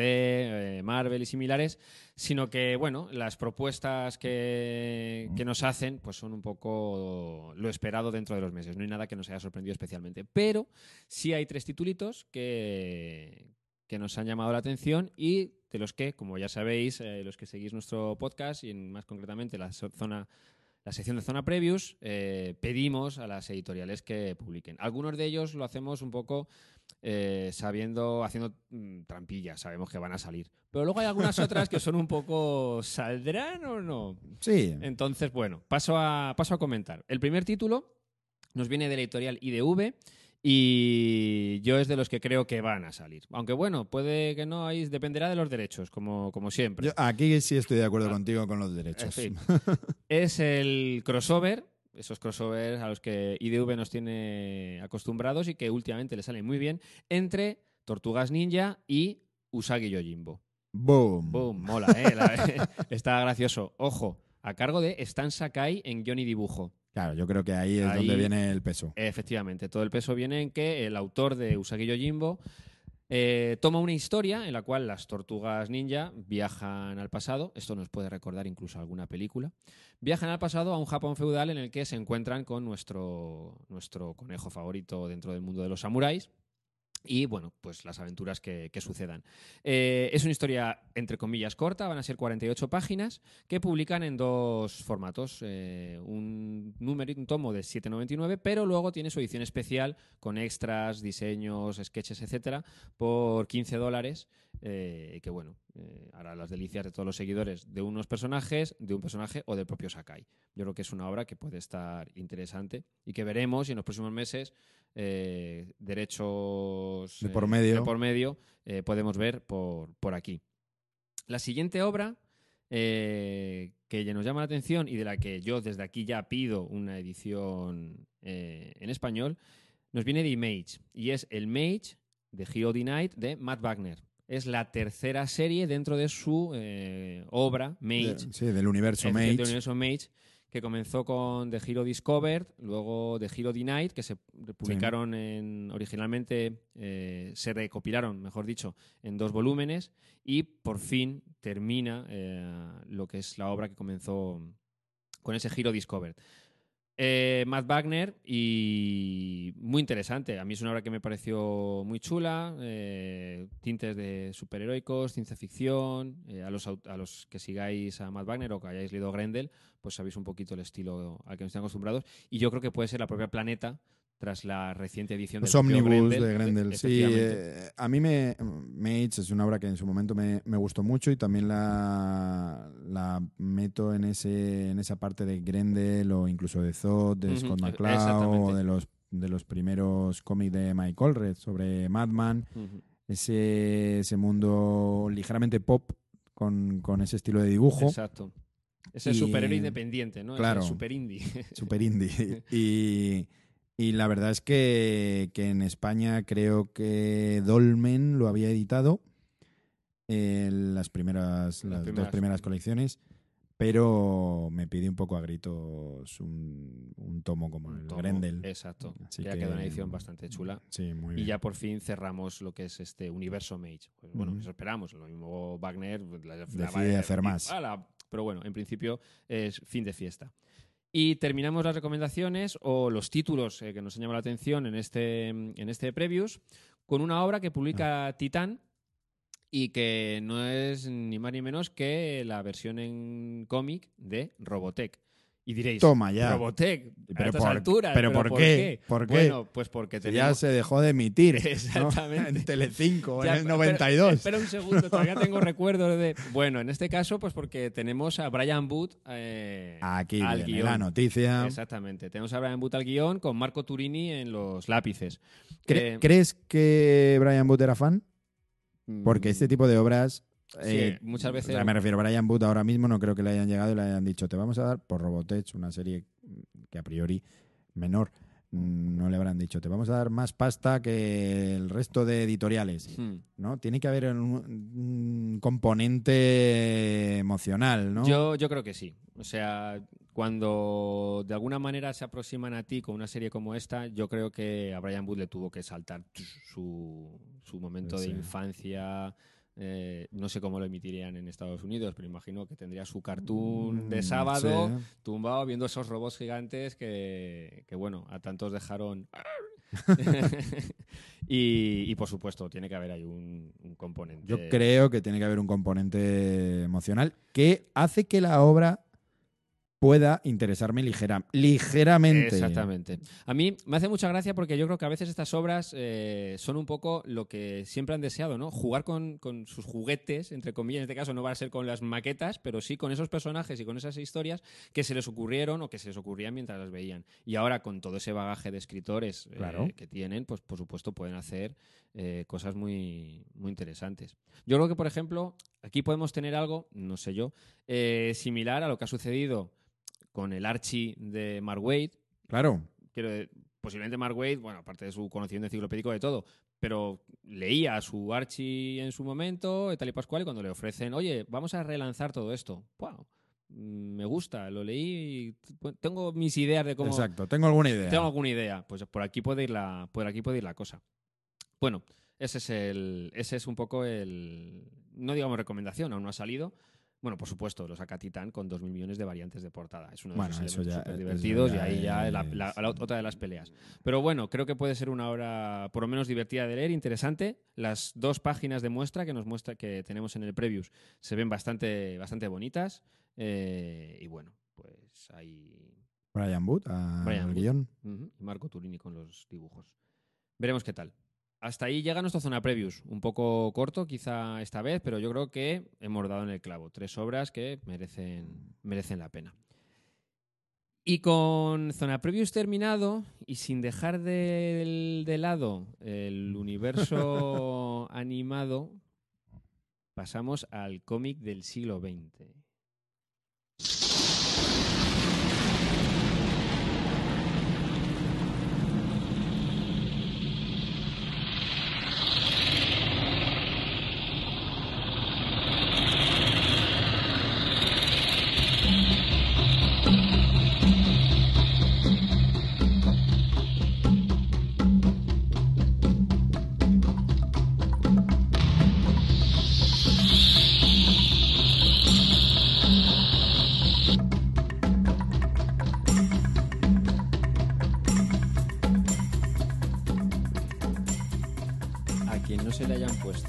eh, Marvel y similares, sino que, bueno, las propuestas que, que nos hacen pues son un poco lo esperado dentro de los meses. No hay nada que nos haya sorprendido especialmente. Pero sí hay tres titulitos que, que nos han llamado la atención y de los que, como ya sabéis, eh, los que seguís nuestro podcast y en- más concretamente la zona la sección de zona previews, eh, pedimos a las editoriales que publiquen. Algunos de ellos lo hacemos un poco eh, sabiendo, haciendo mm, trampillas, sabemos que van a salir. Pero luego hay algunas otras que son un poco, ¿saldrán o no? Sí, Entonces, bueno, paso a, paso a comentar. El primer título nos viene de la editorial IDV y yo es de los que creo que van a salir. Aunque bueno, puede que no, ahí dependerá de los derechos, como, como siempre. yo aquí sí estoy de acuerdo Ah. contigo con los derechos. En fin. es el crossover, esos crossovers a los que IDV nos tiene acostumbrados y que últimamente le salen muy bien, entre Tortugas Ninja y Usagi Yojimbo. Boom. Boom, mola, ¿eh? La- está gracioso. Ojo, a cargo de Stan Sakai en Johnny Dibujo. Claro, yo creo que ahí es Ahí- donde viene el peso. Efectivamente, todo el peso viene en que el autor de Usagi Yojimbo eh, toma una historia en la cual las tortugas ninja viajan al pasado, esto nos puede recordar incluso alguna película, viajan al pasado a un Japón feudal en el que se encuentran con nuestro, nuestro conejo favorito dentro del mundo de los samuráis. Y bueno, pues las aventuras que, sucedan. Eh, es una historia, entre comillas, corta, van a ser 48 páginas, que publican en dos formatos. eh, un número, un tomo de 7,99, pero luego tiene su edición especial con extras, diseños, sketches, etcétera, por 15 dólares. eh, que bueno, hará las delicias de todos los seguidores de unos personajes, de un personaje o del propio Sakai. Yo creo que es una obra que puede estar interesante y que veremos y en los próximos meses eh, derechos De eh, por medio. de por medio, eh, podemos ver por, por aquí. La siguiente obra eh, que ya nos llama la atención y de la que yo desde aquí ya pido una edición eh, en español, nos viene de Image y es el Mage de Hero the Night de Matt Wagner. Es la tercera serie dentro de su eh, obra Mage, De- sí, del universo el Mage. del universo Mage, que comenzó con The Hero Discovered, luego The Hero Night, que se publicaron en, originalmente, eh, se recopilaron, mejor dicho, en dos volúmenes, y por fin termina eh, lo que es la obra que comenzó con ese Hero Discovered. Eh, Matt Wagner y muy interesante. A mí es una obra que me pareció muy chula. eh, tintes de superheroicos, ciencia ficción. eh, a, los, a los que sigáis a Matt Wagner o que hayáis leído Grendel, pues sabéis un poquito el estilo al que nos están acostumbrados. Y yo creo que puede ser la propia Planeta tras la reciente edición Los del ómnibus de Grendel. Sí, eh, a mí me. Mage es una obra que en su momento me, me gustó mucho y también la, la meto en, ese, en esa parte de Grendel o incluso de Zod, de Ujú, Scott e- McCloud o de los, de los primeros cómics de Mike Allred sobre Madman. Ujú. Ese, ese mundo ligeramente pop con, con ese estilo de dibujo. Exacto. Ese Y- superhéroe independiente, ¿no? Ese Claro. super indie. super indie. y, y la verdad es que, que en España creo que Dolmen lo había editado en las primeras, las, dos primeras. primeras colecciones, pero me pide un poco a gritos un, un tomo como el Tomo, Grendel. Exacto. Así ha que- quedado una edición bastante chula. Sí, muy Y bien. ya por fin cerramos lo que es este universo Mage. Pues bueno, Ujú. eso esperamos. Lo mismo Wagner pues, la- la- Decide la- hacer más. ala, Pero bueno, en principio es fin de fiesta. Y terminamos las recomendaciones o los títulos eh, que nos han llamado la atención en este, en este previews con una obra que publica Ah. Titán y que no es ni más ni menos que la versión en cómic de Robotech. Y diréis, Toma ya. Robotech, a Pero estas por- alturas. pero ¿por qué? ¿Por qué? Bueno, pues porque Que tenemos... ya se dejó de emitir ¿no? Exactamente. en Telecinco Ya, en el pero- 92. Espera un segundo, todavía tengo recuerdos de. Bueno, en este caso, pues porque tenemos a Brian Booth eh, Aquí al viene guion. la noticia. Exactamente. Tenemos a Brian Booth al guion con Marco Turini en los lápices. ¿Cre- Eh, ¿Crees que Brian Booth era fan? Porque mm, este tipo de obras. Sí, eh, muchas veces- o sea, me refiero a Brian Booth ahora mismo, no creo que le hayan llegado y le hayan dicho, te vamos a dar por Robotech, una serie que a priori menor. mm, No le habrán dicho, te vamos a dar más pasta que el resto de editoriales. mm. ¿no? Tiene que haber un, un componente emocional, ¿no? Yo, yo creo que sí. O sea, cuando de alguna manera se aproximan a ti con una serie como esta, yo creo que a Brian Booth le tuvo que saltar su, su momento Sí. de infancia. Eh, no sé cómo lo emitirían en Estados Unidos, pero imagino que tendría su cartoon de Mm, sábado sí. tumbado viendo esos robots gigantes que, que, bueno, a tantos dejaron. y, y, por supuesto, tiene que haber ahí un, un componente. Yo creo que tiene que haber un componente emocional que hace que la obra pueda interesarme ligera, ligeramente. Exactamente. A mí me hace mucha gracia porque yo creo que a veces estas obras eh, son un poco lo que siempre han deseado, ¿no? Jugar con, con sus juguetes, entre comillas, en este caso no va a ser con las maquetas, pero sí con esos personajes y con esas historias que se les ocurrieron o que se les ocurrían mientras las veían. Y ahora con todo ese bagaje de escritores eh, que tienen, pues por supuesto pueden hacer eh, cosas muy, muy interesantes. Yo creo que, por ejemplo, aquí podemos tener algo, no sé yo, eh, similar a lo que ha sucedido con el Archie de Mark Waid. Claro. Quiero posiblemente Mark Waid, bueno, aparte de su conocimiento enciclopédico de todo, pero leía a su Archie en su momento, y tal y pascual, y cuando le ofrecen, oye, vamos a relanzar todo esto. ¡Wow! Me gusta, lo leí y tengo mis ideas de cómo, Exacto. Tengo alguna idea. tengo alguna idea. Pues por aquí puede ir la, por aquí puede ir la cosa. Bueno, ese es el, ese es un poco el, no digamos recomendación, aún no ha salido. Bueno, por supuesto, lo saca con 2.000 millones de variantes de portada. Es uno de Bueno, elementos eso divertidos ya y ahí ya la, la- la otra de las peleas. Pero bueno, creo que puede ser una obra por lo menos divertida de leer, interesante. Las dos páginas de muestra que nos muestra que tenemos en el previews se ven bastante, bastante bonitas. eh, y bueno, pues ahí Brian Booth, al Brian Booth. guion. Marco Turini con los dibujos. Veremos qué tal. Hasta ahí llega nuestra zona previews. Un poco corto, quizá esta vez, pero yo creo que hemos dado en el clavo. Tres obras que merecen, merecen la pena. Y con zona previews terminado y sin dejar de, de lado el universo animado, pasamos al cómic del siglo XX.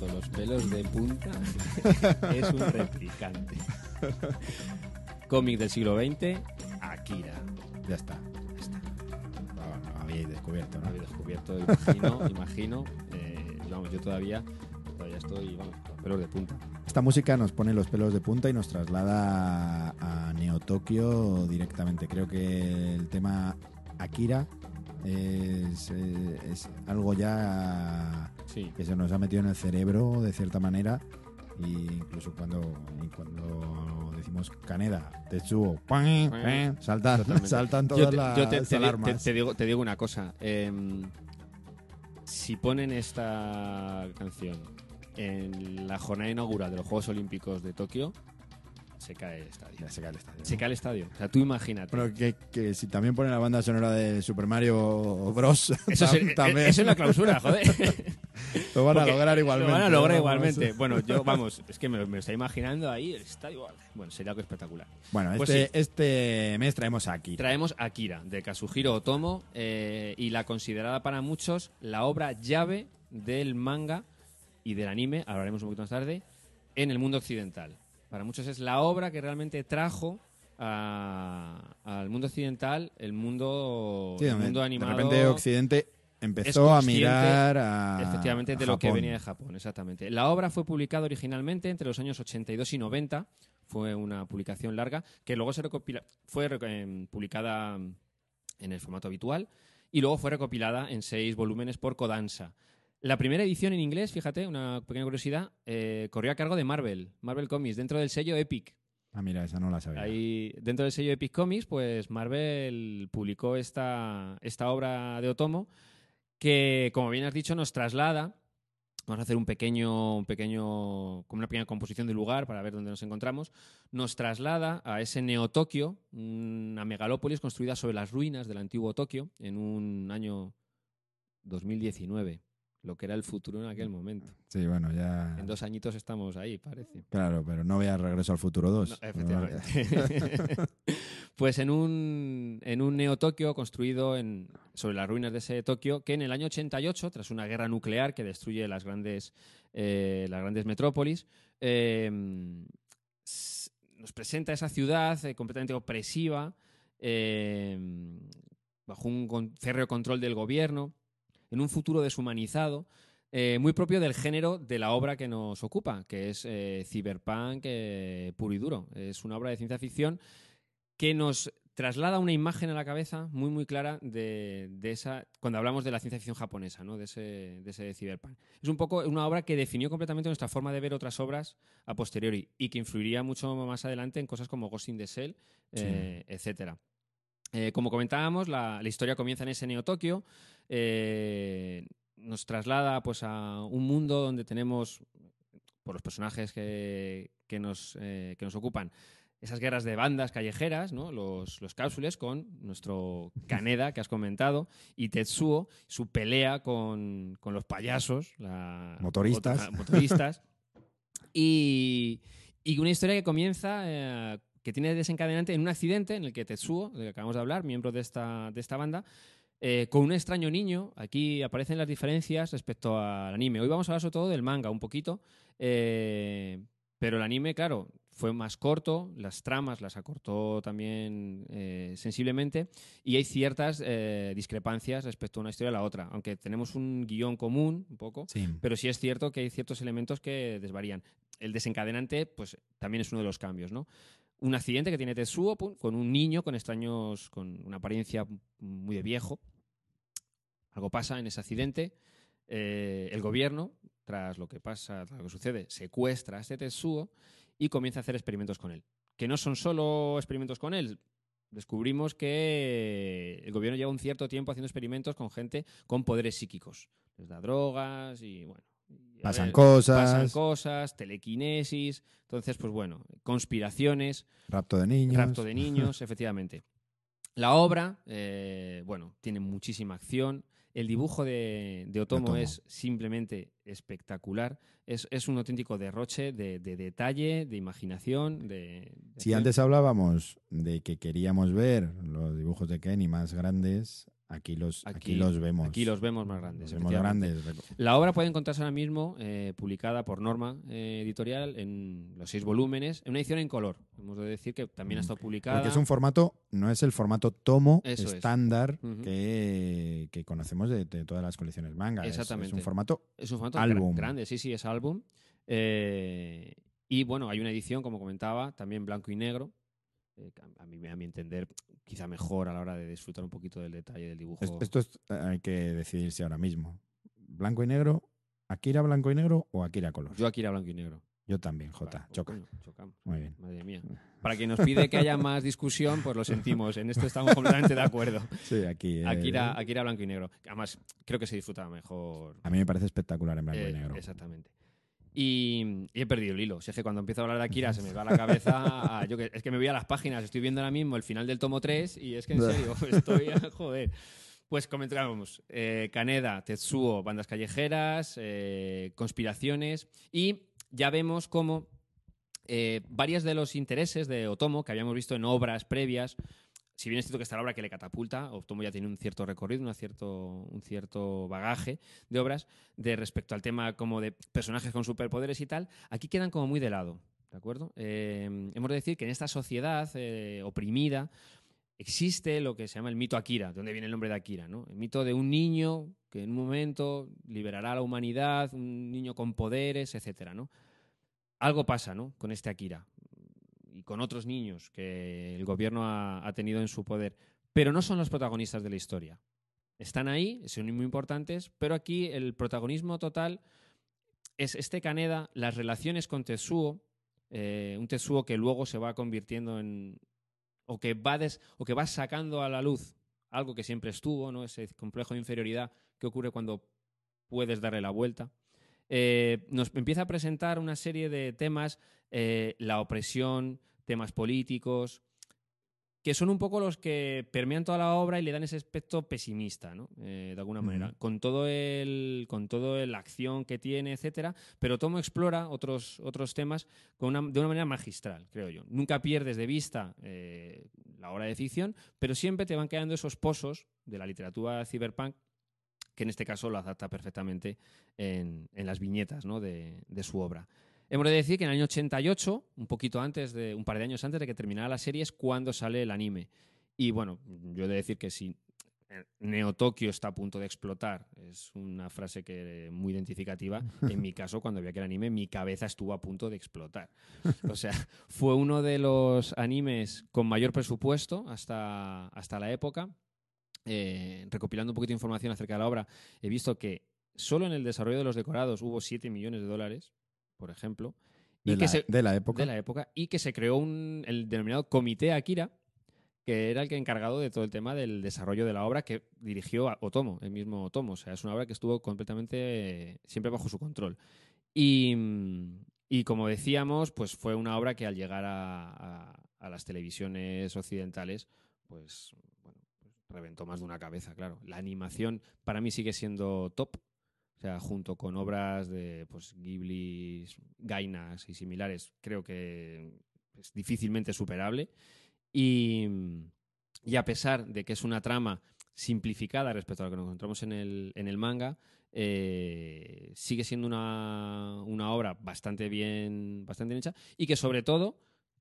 Los pelos de punta es un replicante. Cómic del siglo XX, Akira. Ya está. Ya está. No, no habíais descubierto, ¿no? había descubierto, imagino, imagino. eh, vamos, yo todavía, todavía estoy, vamos, con pelos de punta. Esta música nos pone los pelos de punta y nos traslada a Neo Tokio directamente. Creo que el tema Akira es, eh, es algo ya Sí. que se nos ha metido en el cerebro de cierta manera. Y incluso cuando, y cuando decimos Kaneda, Tetsuo, ¡pam! ¡pam! saltan, saltan Yo todas te, las yo te- alarmas. te- te digo, te digo una cosa. em, si ponen esta canción en la jornada inaugural de los Juegos Olímpicos de Tokio, se cae el estadio. Se cae el estadio. Se cae el estadio. O sea, tú imagínate. Bueno, que, que si también ponen la banda sonora de Super Mario Bros. eso, es, también eso es la clausura, joder. lo van a lograr igualmente. Lo van a lograr ¿no? igualmente. Bueno, yo, vamos, es que me, me lo estoy imaginando ahí, el estadio. Bueno, sería algo espectacular. Bueno, Pues este, sí. este mes traemos aquí. Traemos Akira, de Kazuhiro Otomo, eh, y la considerada para muchos la obra llave del manga y del anime, hablaremos un poquito más tarde, en el mundo occidental. Para muchos es la obra que realmente trajo al mundo occidental el mundo, Sí, el mundo de animado. repente Occidente empezó a mirar a Efectivamente, de a lo que venía de Japón, exactamente. La obra fue publicada originalmente entre los años 82 y 90. Fue una publicación larga que luego se recopila, fue eh, publicada en el formato habitual y luego fue recopilada en seis volúmenes por Kodansha. La primera edición en inglés, fíjate, una pequeña curiosidad, eh, corrió a cargo de Marvel, Marvel Comics, dentro del sello Epic. Ah, mira, esa no la sabía. Ahí, dentro del sello Epic Comics, pues Marvel publicó esta, esta obra de Otomo que, como bien has dicho, nos traslada. Vamos a hacer un pequeño, un pequeño, como una pequeña composición del lugar para ver dónde nos encontramos. Nos traslada a ese Neo-Tokio, una megalópolis construida sobre las ruinas del antiguo Tokio en un año 2019, lo que era el futuro en aquel momento. Sí, bueno, ya. En dos añitos estamos ahí, parece. Claro, pero no veas Regreso al Futuro 2. No, efectivamente. pues en un, en un neo-Tokio construido en, sobre las ruinas de ese Tokio, que en el año 88, tras una guerra nuclear que destruye las grandes, eh, las grandes metrópolis, eh, s- nos presenta esa ciudad eh, completamente opresiva, eh, bajo un férreo control del gobierno, en un futuro deshumanizado, eh, muy propio del género de la obra que nos ocupa, que es eh, cyberpunk eh, puro y duro. Es una obra de ciencia ficción que nos traslada una imagen a la cabeza muy muy clara de, de esa cuando hablamos de la ciencia ficción japonesa, ¿no? de ese de ese cyberpunk. Es un poco una obra que definió completamente nuestra forma de ver otras obras a posteriori y que influiría mucho más adelante en cosas como Ghost in the Shell, eh, etcétera. Eh, como comentábamos, la, la historia comienza en ese Neo Tokio. Eh, nos traslada pues, a un mundo donde tenemos, por los personajes que, que nos, eh, que nos ocupan, esas guerras de bandas callejeras, ¿no? los, los cápsules con nuestro Kaneda que has comentado y Tetsuo, su pelea con, con los payasos, la- Motoristas. motoristas. y, y una historia que comienza, eh, que tiene desencadenante en un accidente en el que Tetsuo, del que acabamos de hablar, miembro de esta, de esta banda, eh, con un extraño niño, aquí aparecen las diferencias respecto al anime. Hoy vamos a hablar sobre todo del manga un poquito, eh, pero el anime, claro, fue más corto, las tramas las acortó también eh, sensiblemente y hay ciertas discrepancias respecto a una historia a la otra, aunque tenemos un guion común un poco, Sí. pero sí es cierto que hay ciertos elementos que desvarían. El desencadenante, pues también es uno de los cambios, ¿no? Un accidente que tiene Tetsuo con un niño con extraños, con una apariencia muy de viejo. Algo pasa en ese accidente. eh, el gobierno, tras lo que pasa, tras lo que sucede, secuestra a este Tetsuo y comienza a hacer experimentos con él. Que no son solo experimentos con él. Descubrimos que el gobierno lleva un cierto tiempo haciendo experimentos con gente con poderes psíquicos. Les da drogas y bueno. Pasan ver, cosas, Pasan cosas, telequinesis. Entonces, pues bueno, conspiraciones, rapto de niños. rapto de niños, efectivamente. La obra, eh, bueno, tiene muchísima acción. El dibujo de, de Otomo, Otomo. es simplemente espectacular. Es, es un auténtico derroche de, de detalle, de imaginación, de... Si antes hablábamos de que queríamos ver los dibujos de Kenny más grandes, Aquí los, aquí, Aquí- los vemos. Aquí los vemos más grandes. vemos. La obra puede encontrarse ahora mismo eh, publicada por Norma eh, Editorial en los seis volúmenes, en una edición en color. Hemos de decir que también ha estado publicada. Porque es un formato, no es el formato tomo Eso es. estándar que, que conocemos de, de todas las colecciones manga. Es- Es, Exactamente. un formato Es un formato Álbum. gra- grande, sí, sí, es álbum. Eh, y bueno, hay una edición, como comentaba, también blanco y negro. Eh, que a, mí, a mi entender, quizá mejor a la hora de disfrutar un poquito del detalle del dibujo. Es- Esto es- hay que decidirse ahora mismo. Blanco y negro, Akira blanco y negro o Akira color. Yo, Yo aquí era blanco y negro. también, J. Vale, pues choca. chocamos. Muy bien. Madre mía. Para quien nos pide que haya más discusión, pues lo sentimos. En esto estamos completamente de acuerdo. Sí, aquí. eh, Akira, Akira blanco y negro. Además, creo que se disfruta mejor. A mí me parece espectacular en blanco Eh, y negro. Exactamente. Y, y he perdido el hilo. Si es que cuando empiezo a hablar de Akira se me va la cabeza. a- yo que, es que me voy a las páginas, estoy viendo ahora mismo el final del tomo 3 y es que en serio, estoy a joder. Pues comentábamos, eh, Kaneda, Tetsuo, bandas callejeras, eh, conspiraciones y ya vemos cómo eh, varios de los intereses de Otomo que habíamos visto en obras previas, si bien es cierto que está la obra que le catapulta, Otomo ya tiene un cierto recorrido, cierto, un cierto bagaje de obras de respecto al tema como de personajes con superpoderes y tal, aquí quedan como muy de lado, ¿de acuerdo? Eh, hemos de decir que en esta sociedad eh, oprimida existe lo que se llama el mito Akira, de donde viene el nombre de Akira, ¿no? El mito de un niño que en un momento liberará a la humanidad, un niño con poderes, etcétera, ¿no? Algo pasa, ¿no? Con este Akira y con otros niños que el gobierno ha, tenido en su poder, pero no son los protagonistas de la historia. Están ahí, son muy importantes, pero aquí el protagonismo total es este Kaneda, las relaciones con Tetsuo, eh, un Tetsuo que luego se va convirtiendo en. o que, va des- o que va sacando a la luz algo que siempre estuvo, ¿no? ese complejo de inferioridad que ocurre cuando puedes darle la vuelta. Eh, nos empieza a presentar una serie de temas, eh, la opresión, temas políticos, que son un poco los que permean toda la obra y le dan ese aspecto pesimista, ¿no? Eh, de alguna manera, con todo el, con todo la acción que tiene, etcétera, pero Tomo explora otros, otros temas con una- de una manera magistral, creo yo. Nunca pierdes de vista eh, la obra de ficción, pero siempre te van quedando esos pozos de la literatura cyberpunk que en este caso lo adapta perfectamente en, en las viñetas ¿no? de, de su obra. Hemos de decir que en el año 88, un poquito antes de, un par de años antes de que terminara la serie, es cuando sale el anime. Y bueno, yo he de decir que si Neo Tokio está a punto de explotar, es una frase que muy identificativa. En mi caso, cuando vi aquel anime, mi cabeza estuvo a punto de explotar. O sea, fue uno de los animes con mayor presupuesto hasta, hasta la época. Eh, recopilando un poquito de información acerca de la obra, he visto que solo en el desarrollo de los decorados hubo 7 millones de dólares, por ejemplo, y De que la, se, de la época. de la época, y que se creó un, el denominado Comité Akira, que era el que encargado de todo el tema del desarrollo de la obra que dirigió a Otomo, el mismo Otomo. O sea, es una obra que estuvo completamente eh, siempre bajo su control. Y, y como decíamos, pues fue una obra que al llegar a, a- a las televisiones occidentales, pues reventó más de una cabeza, claro. La animación para mí sigue siendo top. O sea, junto con obras de pues, Ghibli, Gainas y similares, creo que es difícilmente superable. Y, y a pesar de que es una trama simplificada respecto a lo que nos encontramos en el, en el manga, eh, sigue siendo una, una obra bastante bien, bastante bien hecha y que sobre todo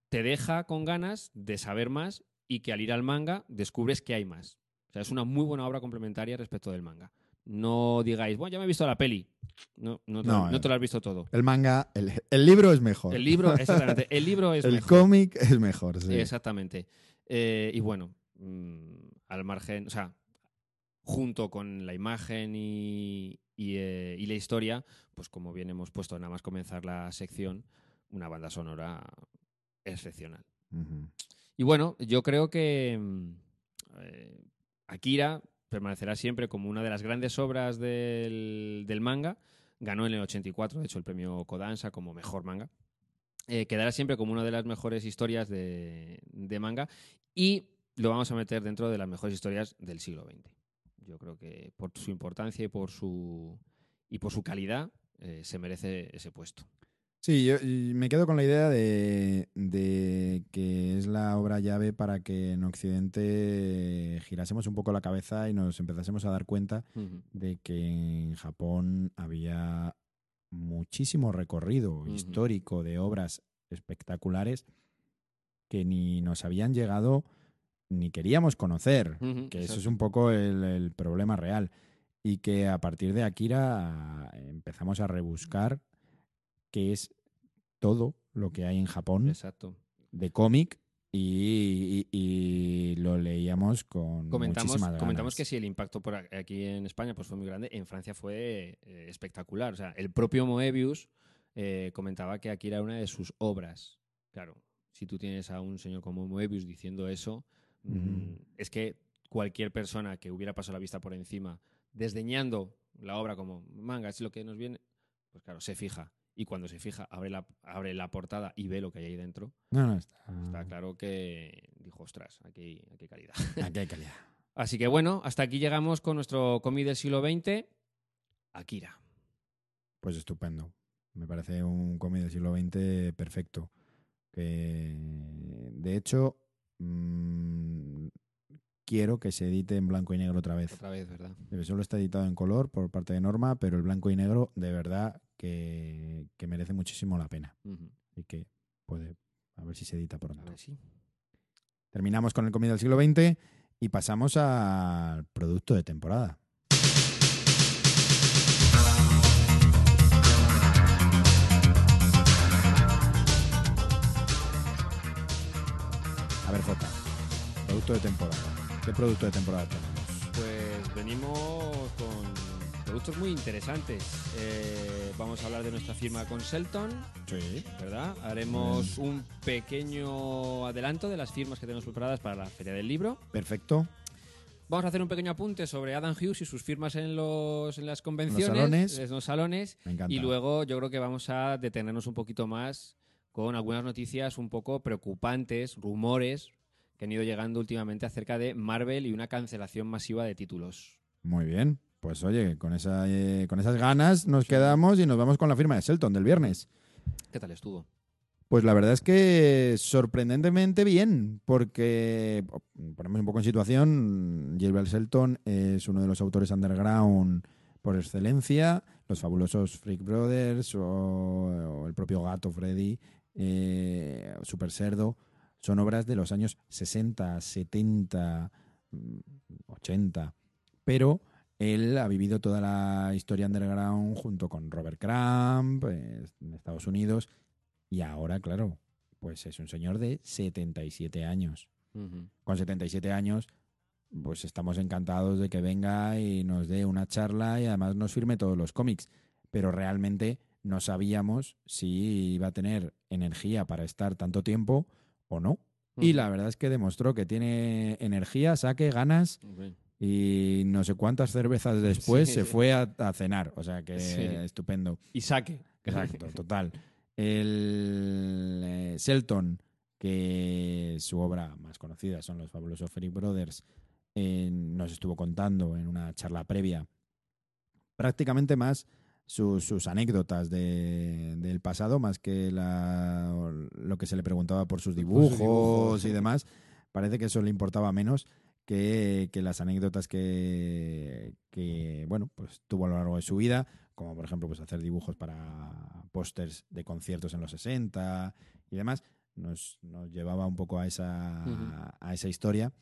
te deja con ganas de saber más y que al ir al manga descubres que hay más. O sea, es una muy buena obra complementaria respecto del manga. No digáis, bueno, ya me he visto la peli. No, no, te, No, no te lo has visto todo. El manga, el, el libro es mejor. El libro, exactamente. El libro es el mejor. cómic es mejor, sí. Exactamente. Eh, y bueno, mm, al margen, o sea, junto con la imagen y, y, eh, y la historia, pues como bien hemos puesto nada más comenzar la sección, una banda sonora excepcional. Ujú. Y bueno, yo creo que mm, eh, Akira permanecerá siempre como una de las grandes obras del, manga. Ganó en el 84, de hecho, el premio Kodansha como mejor manga. Eh, quedará siempre como una de las mejores historias de, de manga y lo vamos a meter dentro de las mejores historias del siglo XX. Yo creo que por su importancia y por su, y por su calidad eh, se merece ese puesto. Sí, yo me quedo con la idea de, de que es la obra llave para que en Occidente girásemos un poco la cabeza y nos empezásemos a dar cuenta de que en Japón había muchísimo recorrido histórico de obras espectaculares que ni nos habían llegado ni queríamos conocer, que eso es un poco el, el problema real. Y que a partir de Akira empezamos a rebuscar qué es todo lo que hay en Japón Exacto. de cómic y, y- y lo leíamos con Comentamos, muchísimas ganas. comentamos que si el impacto por aquí en España pues fue muy grande, en Francia fue eh, espectacular. O sea, el propio Moebius eh, comentaba que Akira era una de sus obras. Claro, si tú tienes a un señor como Moebius diciendo eso, mm, es que cualquier persona que hubiera pasado la vista por encima, desdeñando la obra como manga, es lo que nos viene, pues claro, se fija. Y cuando se fija, abre la, abre la portada y ve lo que hay ahí dentro, No, no, está, está claro que dijo, ostras, aquí, aquí hay calidad. aquí hay calidad. Así que bueno, hasta aquí llegamos con nuestro cómic del siglo XX, Akira. Pues estupendo. Me parece un cómic del siglo XX perfecto. Que de hecho mm, quiero que se edite en blanco y negro otra vez. Otra vez, ¿verdad? Solo está editado en color por parte de Norma, pero el blanco y negro de verdad que, que merece muchísimo la pena. Y que puede, a ver si se edita A pronto. ver, sí. Terminamos con el cómic del siglo XX y pasamos al producto de temporada. A ver, Jota, producto de temporada. ¿Qué producto de temporada tenemos? Pues venimos con productos muy interesantes. Eh, vamos a hablar de nuestra firma con Selton, Sí. ¿verdad? Haremos un pequeño adelanto de las firmas que tenemos preparadas para la Feria del Libro. Perfecto. Vamos a hacer un pequeño apunte sobre Adam Hughes y sus firmas en, los, en las convenciones, salones. en los salones. Me encanta. Y luego yo creo que vamos a detenernos un poquito más con algunas noticias un poco preocupantes, rumores que han ido llegando últimamente acerca de Marvel y una cancelación masiva de títulos. Muy bien. Pues oye, con, esa, eh, con esas ganas nos quedamos y nos vamos con la firma de Selton del viernes. ¿Qué tal estuvo? Pues la verdad es que sorprendentemente bien, porque ponemos un poco en situación, Gilbert Selton es uno de los autores underground por excelencia, los fabulosos Freak Brothers o, o el propio Gato Freddy, eh, Super Cerdo, son obras de los años 60, 70, mm, 80, pero él ha vivido toda la historia underground junto con Robert Crumb eh, en Estados Unidos y ahora, claro, pues es un señor de 77 años. Con 77 años, pues estamos encantados de que venga y nos dé una charla y además nos firme todos los cómics. Pero realmente no sabíamos si iba a tener energía para estar tanto tiempo o no. Y la verdad es que demostró que tiene energía, saque, ganas. Y no sé cuántas cervezas después Sí. se fue a, a cenar. O sea que Sí. estupendo. Y saque. Exacto, total. El eh, Selton, que su obra más conocida son los fabulosos Freak Brothers, eh, nos estuvo contando en una charla previa prácticamente más sus, sus anécdotas de- del pasado, más que la- lo que se le preguntaba por sus sus dibujos, dibujos. y demás. Parece que eso le importaba menos que, que las anécdotas que, que, bueno, pues tuvo a lo largo de su vida, como por ejemplo pues hacer dibujos para pósters de conciertos en los 60 y demás, nos, nos llevaba un poco a esa, a esa historia.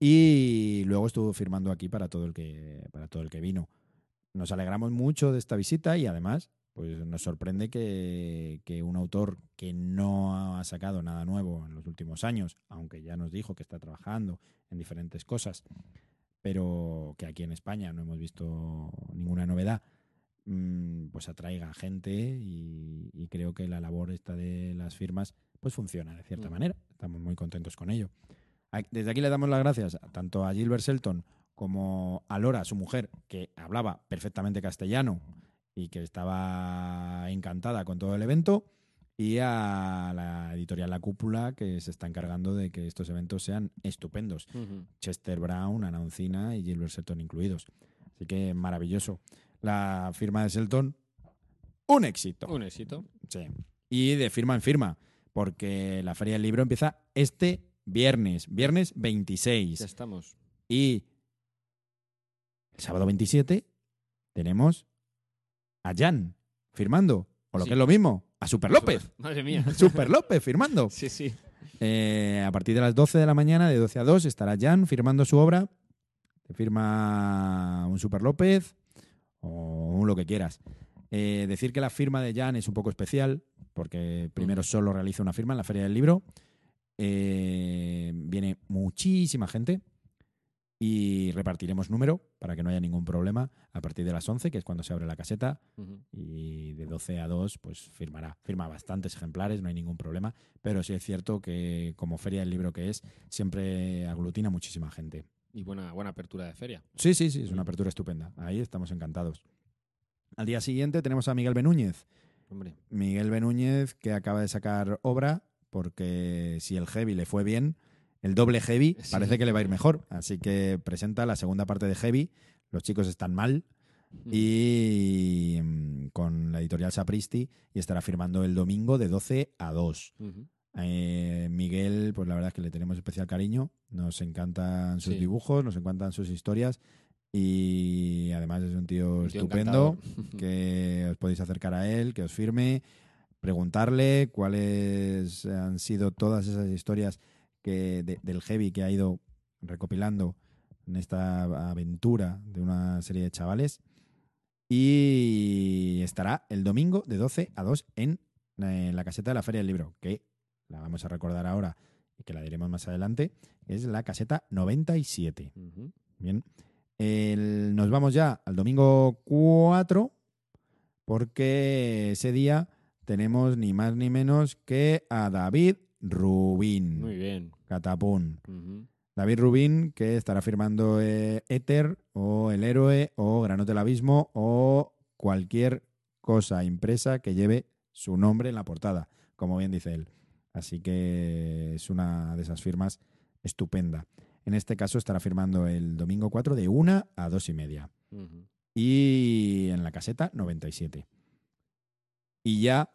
Y luego estuvo firmando aquí para todo el que, para todo el que vino. Nos alegramos mucho de esta visita y además pues nos sorprende que, que un autor que no ha sacado nada nuevo en los últimos años, aunque ya nos dijo que está trabajando en diferentes cosas, pero que aquí en España no hemos visto ninguna novedad, mm, pues atraiga gente y, y creo que la labor esta de las firmas pues funciona de cierta Ujú. manera. Estamos muy contentos con ello. A- Desde aquí le damos las gracias a- tanto a Gilbert Selton como a Lora, su mujer, que hablaba perfectamente castellano y que estaba encantada con todo el evento, y a la editorial La Cúpula, que se está encargando de que estos eventos sean estupendos. Chester Brown, Ana Uncina y Gilbert Selton incluidos. Así que maravilloso. La firma de Selton, un éxito. Un éxito. Sí. Y de firma en firma. porque la Feria del Libro empieza este viernes, viernes Ya 26. estamos. Y el sábado 27 tenemos a Jan firmando, o lo Sí. que es lo mismo, a Super López. Madre mía. Super López firmando. Sí, sí. Eh, a partir de las 12 de la mañana, de 12 a 2, estará Jan firmando su obra. Te firma un Super López o un lo que quieras. Eh, decir que la firma de Jan es un poco especial, porque primero solo realiza una firma en la Feria del Libro. Eh, viene muchísima gente y repartiremos número para que no haya ningún problema a partir de las 11, que es cuando se abre la caseta y de 12 a 2 pues firmará. Firma bastantes ejemplares, no hay ningún problema, pero sí es cierto que como feria del libro que es, siempre aglutina muchísima gente. Y buena, buena apertura de feria. Sí, sí, sí, es una apertura estupenda. Ahí estamos encantados. Al día siguiente tenemos a Miguel Benúñez. Hombre. Miguel Benúñez que acaba de sacar obra porque si el heavy le fue bien, el doble heavy Sí. parece que le va a ir mejor. Así que presenta la segunda parte de heavy. Los chicos están mal, y mm, con la editorial Sapristi y estará firmando el domingo de 12 a 2. Ujú. Eh, Miguel, pues la verdad es que le tenemos especial cariño, nos encantan sus Sí. dibujos, nos encantan sus historias y además es un tío Un tío estupendo encantador. que os podéis acercar a él, que os firme, preguntarle cuáles han sido todas esas historias que de- del heavy que ha ido recopilando en esta aventura de una serie de chavales. Y estará el domingo de 12 a 2 en, eh, la caseta de la Feria del Libro, que la vamos a recordar ahora y que la diremos más adelante, es la caseta 97. Ujú. Bien. El- nos vamos ya al domingo 4, porque ese día tenemos ni más ni menos que a David Rubín. Muy bien. Catapún. David Rubín, que estará firmando eh, Éter, o El Héroe, o Granote del Abismo, o cualquier cosa impresa que lleve su nombre en la portada, como bien dice él. Así que es una de esas firmas estupenda. En este caso estará firmando el domingo 4 de 1 a 2 y media. Y en la caseta 97. Y ya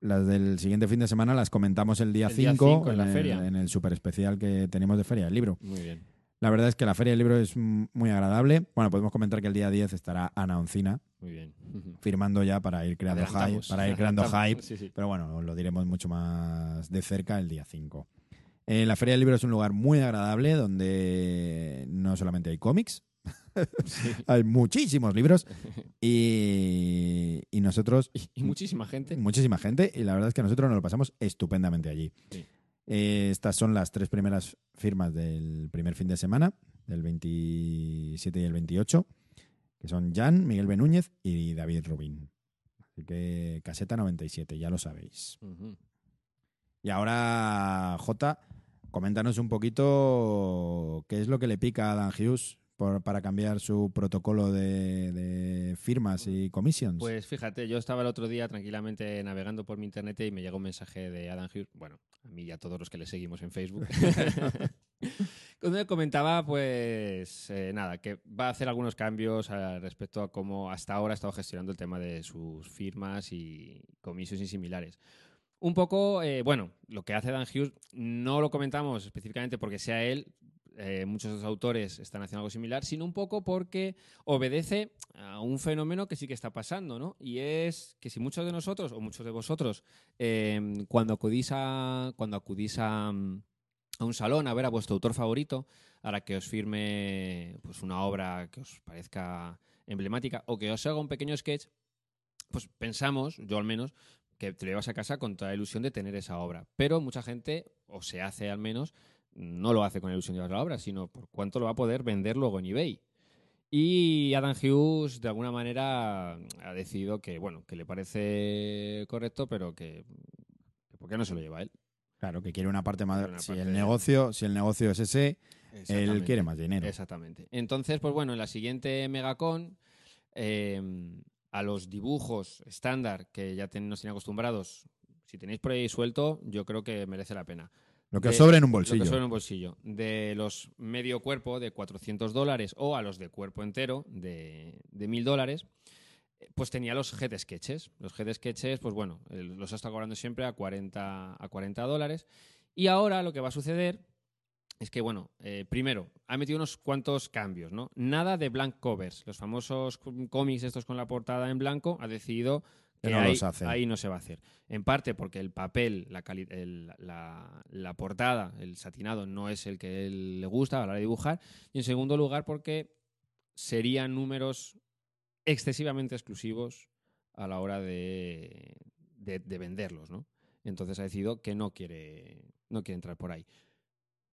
las del siguiente fin de semana las comentamos el día El día 5 cinco en la feria. en el super especial que tenemos de Feria del Libro. Muy bien. La verdad es que la Feria del Libro es muy agradable. Bueno, podemos comentar que el día 10 estará Ana Oncina Muy bien. Firmando ya para ir creando hype, para ir creando hype. adelantamos. Sí, sí. Pero bueno, lo diremos mucho más de cerca el día 5. Eh, la Feria del Libro es un lugar muy agradable donde no solamente hay cómics, Sí. hay muchísimos libros y, y nosotros, Y, y muchísima gente. muchísima gente, y la verdad es que nosotros nos lo pasamos estupendamente allí. Sí. Eh, estas son las tres primeras firmas del primer fin de semana, del 27 y el 28, que son Jan, Miguel Benúñez y David Rubín. Así que caseta 97, ya lo sabéis. Y ahora, Jota, coméntanos un poquito qué es lo que le pica a Dan Hughes por- para cambiar su protocolo de, de firmas y commissions. Pues fíjate, yo estaba el otro día tranquilamente navegando por mi internet y me llegó un mensaje de Adam Hughes, bueno, a mí y a todos los que le seguimos en Facebook, donde me comentaba, pues eh, nada, que va a hacer algunos cambios al respecto a cómo hasta ahora ha estado gestionando el tema de sus firmas y comisiones y similares. Un poco, eh, bueno, lo que hace Dan Hughes no lo comentamos específicamente porque sea él, eh, muchos autores están haciendo algo similar, sino un poco porque obedece a un fenómeno que sí que está pasando, ¿no? Y es que si muchos de nosotros o muchos de vosotros, eh, cuando acudís a cuando acudís a, mm, a un salón a ver a vuestro autor favorito, para que os firme pues una obra que os parezca emblemática o que os haga un pequeño sketch, pues pensamos, yo al menos, que te lo llevas a casa con toda la ilusión de tener esa obra. Pero mucha gente, o se hace al menos, no lo hace con la ilusión de la obra, sino por cuánto lo va a poder vender luego en eBay. Y Adam Hughes, de alguna manera, ha decidido que, bueno, que le parece correcto, pero que, que ¿por qué no se lo lleva él? claro, que quiere una parte más. Una si parte el de- negocio, si el negocio es ese, él quiere más dinero. Exactamente. Entonces, pues bueno, en la siguiente Megacon, eh, a los dibujos estándar que ya ten- nos tienen acostumbrados, si tenéis por ahí suelto, yo creo que merece la pena. Lo que os sobre en un Lo bolsillo. que sobra en un bolsillo. De los medio cuerpo de 400 dólares o a los de cuerpo entero de, de 1000 dólares, pues tenía los head sketches. Los head sketches, pues bueno, el- los ha estado cobrando siempre a 40, a 40 dólares. Y ahora lo que va a suceder es que, bueno, eh, primero, ha metido unos cuantos cambios, ¿no? Nada de blank covers. Los famosos c- cómics estos con la portada en blanco ha decidido Que que no ahí, los hace. ahí no se va a hacer. En parte porque el papel, la, el- la, la portada, el satinado, no es el que él le gusta a la hora de dibujar. Y en segundo lugar porque serían números excesivamente exclusivos a la hora de, de- de venderlos, ¿no? Entonces ha decidido que no quiere, no quiere entrar por ahí.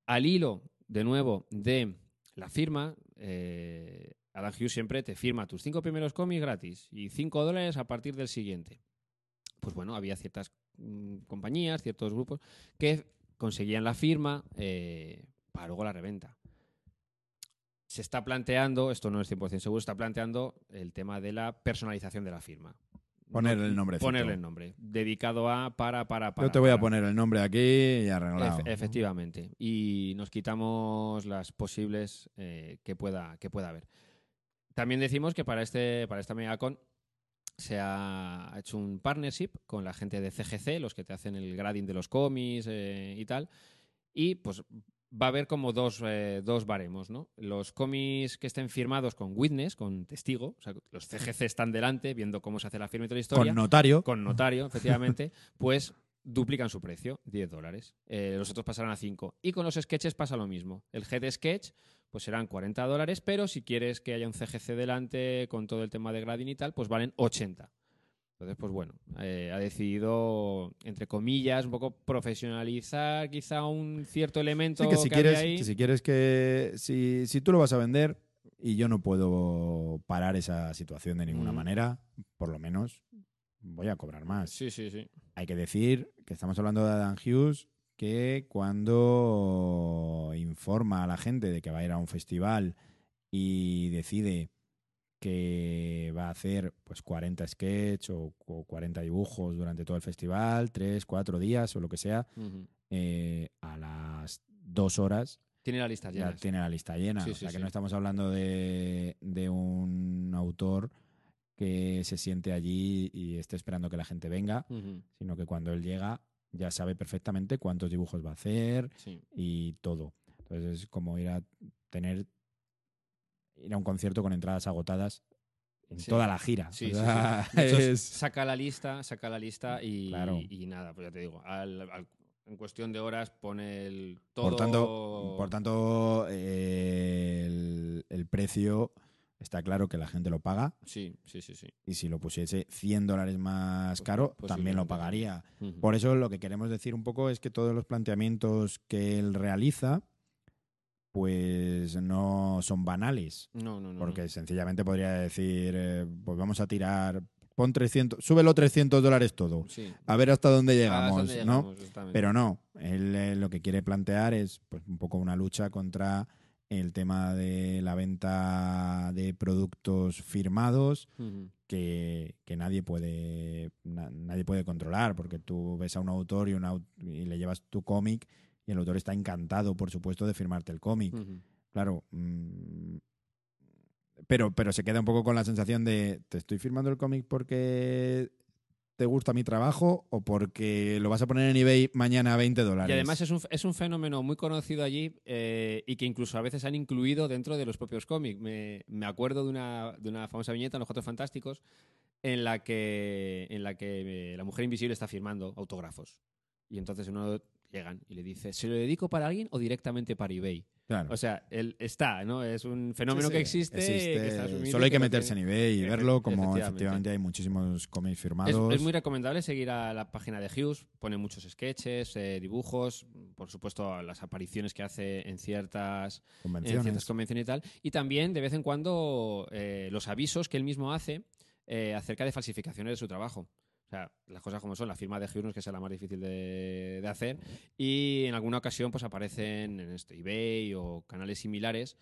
Al hilo, de nuevo, de la firma, eh, Adam Hughes siempre te firma tus cinco primeros cómics gratis y cinco dólares a partir del siguiente. Pues bueno, había ciertas mm, compañías, ciertos grupos que conseguían la firma eh, para luego la reventa. Se está planteando, esto no es 100% seguro, está planteando el tema de la personalización de la firma. Ponerle el nombrecito. Ponerle el nombre. Dedicado a para, para, para. Yo te voy a poner el nombre aquí y arreglado. Efe- efectivamente. Y nos quitamos las posibles eh, que, pueda, que pueda haber. También decimos que para, este, para esta MegaCon se ha hecho un partnership con la gente de CGC, los que te hacen el grading de los cómics eh, y tal. Y pues va a haber como dos, eh, dos baremos, ¿no? Los cómics que estén firmados con witness, con testigo, o sea, los CGC están delante viendo cómo se hace la firma y toda la historia Con notario. con notario, efectivamente, pues duplican su precio, 10 dólares. Eh, los otros pasarán a 5. Y con los sketches pasa lo mismo. El head sketch, pues serán 40 dólares, pero si quieres que haya un CGC delante con todo el tema de grading y tal, pues valen 80. Entonces, pues bueno, eh, ha decidido, entre comillas, un poco profesionalizar quizá un cierto elemento Sí, que si que había quieres, ahí. que si quieres que. Si, si tú lo vas a vender y yo no puedo parar esa situación de ninguna Mm. manera, por lo menos voy a cobrar más. Sí, sí, sí. Hay que decir que estamos hablando de Adam Hughes que cuando informa a la gente de que va a ir a un festival y decide que va a hacer pues 40 sketches o, o 40 dibujos durante todo el festival, 3, 4 días o lo que sea, eh, a las dos horas Tiene la lista ya llena. tiene la lista llena. Sí, o sí, sea que sí. no estamos hablando de, de un autor que se siente allí y esté esperando que la gente venga, sino que cuando él llega ya sabe perfectamente cuántos dibujos va a hacer Sí. y todo. Entonces es como ir a tener ir a un concierto con entradas agotadas en Sí. toda la gira. Sí, O sí, sea, sí. De hecho, es- saca la lista, saca la lista y, Claro. y nada, pues ya te digo, al- al- en cuestión de horas pone el todo. Por tanto, por tanto eh, el, el precio está claro que la gente lo paga Sí, sí, sí, sí. y si lo pusiese 100 dólares más Pues, caro, también lo pagaría. Por eso lo que queremos decir un poco es que todos los planteamientos que él realiza pues no son banales, No, no, no. porque sencillamente podría decir, eh, pues vamos a tirar, pon 300, súbelo 300 dólares todo, no. Sí. a ver hasta dónde llegamos, donde ¿no? llegamos, exactamente. Pero no, él eh, lo que quiere plantear es pues, un poco una lucha contra el tema de la venta de productos firmados que, que nadie puede na- nadie puede controlar porque tú ves a un autor y, un au- y le llevas tu cómic y el autor está encantado por supuesto de firmarte el cómic. Claro mm, pero pero se queda un poco con la sensación de te estoy firmando el cómic porque te gusta mi trabajo o porque lo vas a poner en eBay mañana a 20 dólares Y además es un, es un fenómeno muy conocido allí eh, y que incluso a veces han incluido dentro de los propios cómics. Me, me acuerdo de una, de una famosa viñeta en Los Cuatro Fantásticos en la que, en la que eh, la mujer invisible está firmando autógrafos. Y entonces uno llegan y le dice, ¿se lo dedico para alguien o directamente para eBay? Claro. O sea, él está, ¿no? Es un fenómeno Sí, que existe. existe. que está asumido Solo hay que meterse en eBay y verlo, como efectivamente. efectivamente hay muchísimos cómics firmados. es muy recomendable seguir a la página de Hughes, pone muchos sketches, eh, dibujos, por supuesto las apariciones que hace en ciertas, en convenciones. ciertas convenciones y tal, y también de vez en cuando eh, los avisos que él mismo hace eh, acerca de falsificaciones de su trabajo. O sea, las cosas como son, la firma de es que sea la más difícil de, de hacer, y en alguna ocasión pues aparecen en esto, eBay o canales similares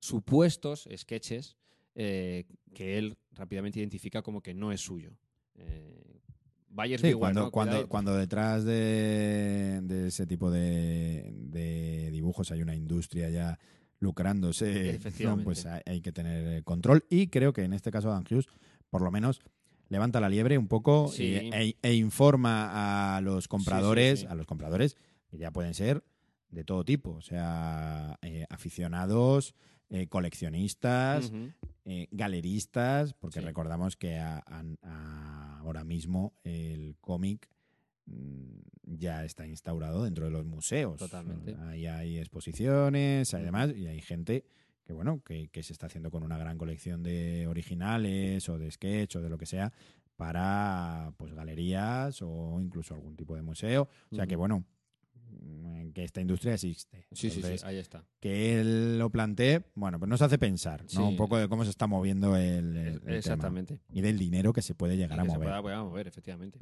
supuestos sketches eh, que él rápidamente identifica como que no es suyo. Eh, Bayers Sí, Beware, cuando, ¿no? cuando, cuando detrás de, de ese tipo de, de dibujos hay una industria ya lucrándose, pues hay, hay que tener control. Y creo que en este caso Adam Hughes por lo menos levanta la liebre un poco Sí. e, e informa a los compradores, sí. a los compradores que ya pueden ser de todo tipo, o sea, eh, aficionados, eh, coleccionistas, eh, galeristas, porque recordamos que a- a- a- ahora mismo el cómic mm, ya está instaurado dentro de los museos. Totalmente. Ahí hay exposiciones, hay Ujú. demás, y hay gente que bueno, que, que se está haciendo con una gran colección de originales o de sketch o de lo que sea para pues galerías o incluso algún tipo de museo. O sea que bueno, que esta industria existe. Sí, sí, sí, ahí está. que él lo plantee, bueno, pues nos hace pensar. Un poco de cómo se está moviendo el, el- el tema. Exactamente. Y del dinero que se puede llegar a que se mover. mover, efectivamente.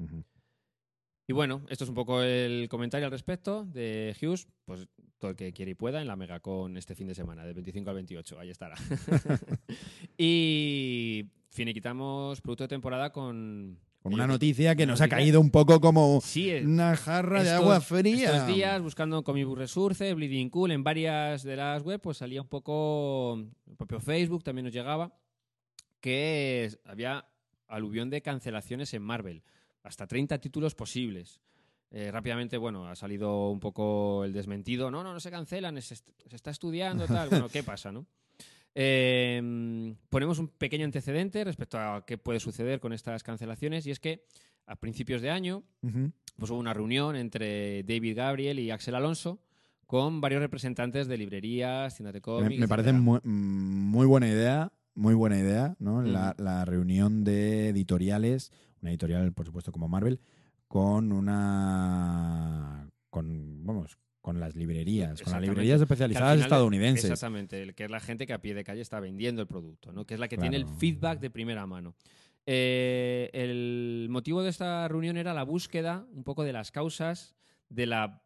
Y bueno, esto es un poco el comentario al respecto de Hughes. Pues todo el que quiera y pueda en la Megacon este fin de semana, del 25 al 28. Ahí estará. y finiquitamos producto de temporada con. Con una noticia que nos ha caído un poco como Sí, es- una jarra de agua fría. Estos días, buscando Comic Book Resource, Bleeding Cool, en varias de las webs, pues salía un poco. El propio Facebook también nos llegaba. Que había aluvión de cancelaciones en Marvel. Hasta 30 títulos posibles. Eh, rápidamente, bueno, ha salido un poco el desmentido. No, no, no se cancelan, se, est- se está estudiando, tal. Bueno, ¿qué pasa, no? Eh, ponemos un pequeño antecedente respecto a qué puede suceder con estas cancelaciones y es que a principios de año pues hubo una reunión entre David Gabriel y Axel Alonso con varios representantes de librerías, tiendas de Me, cómics. me parece muy, muy buena idea, muy buena idea, ¿no? La reunión de editoriales, una editorial, por supuesto, como Marvel, con una. con, vamos, con las librerías, con las librerías especializadas final- estadounidenses. Exactamente, el que es la gente que a pie de calle está vendiendo el producto, ¿no? que es la que tiene el feedback de primera mano. Eh, el motivo de esta reunión era la búsqueda un poco de las causas de la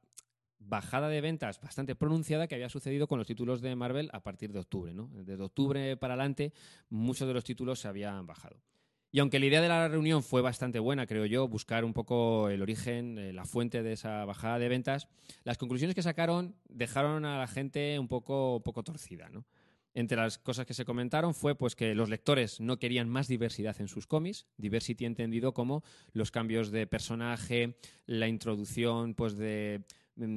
bajada de ventas bastante pronunciada que había sucedido con los títulos de Marvel a partir de octubre. ¿no? Desde octubre para adelante muchos de los títulos se habían bajado. Y aunque la idea de la reunión fue bastante buena, creo yo, buscar un poco el origen, eh, la fuente de esa bajada de ventas, las conclusiones que sacaron dejaron a la gente un poco, poco torcida. Entre las cosas que se comentaron fue pues, que los lectores no querían más diversidad en sus cómics, diversity entendido como los cambios de personaje, la introducción pues, de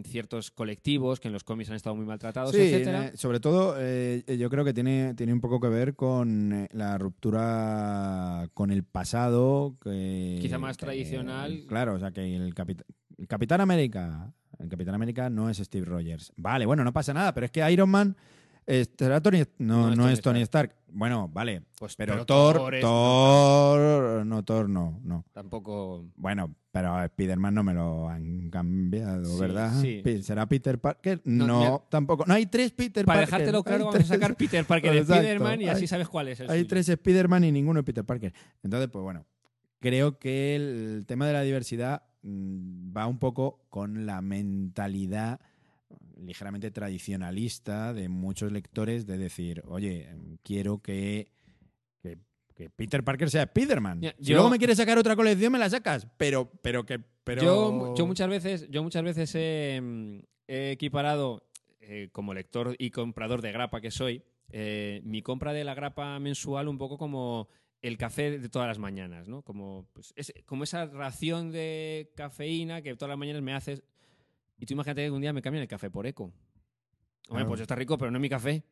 ciertos colectivos que en los cómics han estado muy maltratados, Sí, etcétera. eh, sobre todo eh, yo creo que tiene, tiene un poco que ver con eh, la ruptura con el pasado. Que, Quizá más que- tradicional. claro, o sea que el, capit- el Capitán América, el Capitán América no es Steve Rogers. Vale, bueno, no pasa nada, pero es que Iron Man será Tony, no, no es, Tony Stark. Bueno, vale, Pues, pero, Thor, Thor es- Thor, no, Thor no, no. Tampoco. Bueno, pero Spider-Man no me lo han cambiado, Sí, ¿verdad? sí. ¿Será Peter Parker? No, tampoco. No hay tres Peter Para Parker. dejártelo Hay claro, vamos a sacar Peter Parker de. Spider-Man y así Hay- sabes cuál es el Hay suyo. tres Spider-Man y ninguno Peter Parker. Entonces, pues bueno, creo que el tema de la diversidad mm, va un poco con la mentalidad ligeramente tradicionalista de muchos lectores de decir, oye, quiero que, que, Peter Parker sea Spider-Man. Si yo- luego me quieres sacar otra colección, me la sacas. Pero, pero que... Pero... Yo, yo muchas veces, yo muchas veces he, mm, he equiparado, eh, como lector y comprador de grapa que soy, eh, mi compra de la grapa mensual un poco como el café de todas las mañanas, ¿no? Como, pues, es, como esa ración de cafeína que todas las mañanas me haces. Y tú imagínate que un día me cambian el café por eco. Hombre, Claro. pues está rico, pero no es mi café.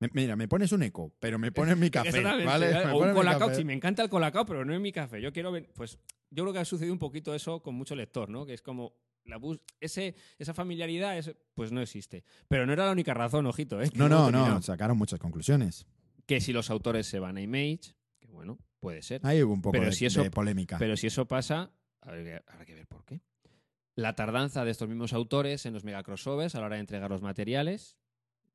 Me- mira, me pones un eco, pero me pones mi café, ¿vale? ¿vale? Me O un colacao, sí, me encanta el colacao, pero no es mi café. Yo quiero ver, pues yo creo que ha sucedido un poquito eso con mucho lector, ¿no? Que es como la bus ese esa familiaridad pues no existe. Pero no era la única razón, ojito, ¿eh? No, no, no, sacaron muchas conclusiones. Que si los autores se van a Image, que bueno, puede ser. Ahí hubo un poco Pero de, si eso- de polémica. Pero si eso pasa, habrá que, habrá que ver por qué. La tardanza de estos mismos autores en los mega crossovers a la hora de entregar los materiales.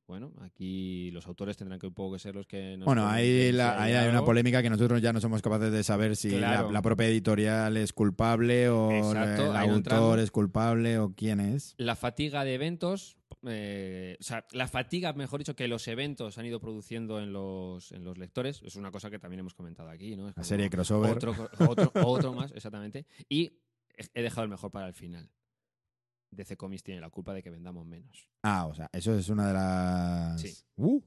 Bueno, aquí los autores tendrán que un poco que ser los que nos Bueno, ahí, la- ahí hay una polémica que nosotros ya no somos capaces de saber si Claro. la, la propia editorial es culpable o Exacto, el autor es culpable o quién es. la fatiga de eventos, eh, o sea, la fatiga, mejor dicho, que los eventos han ido produciendo en los, en los lectores, es una cosa que también hemos comentado aquí, ¿no? Es La serie crossover. Otro, otro, otro más, exactamente. Y he dejado el mejor para el final. DC Comics tiene la culpa de que vendamos menos. Ah, o sea, eso es una de las. Sí. Uh,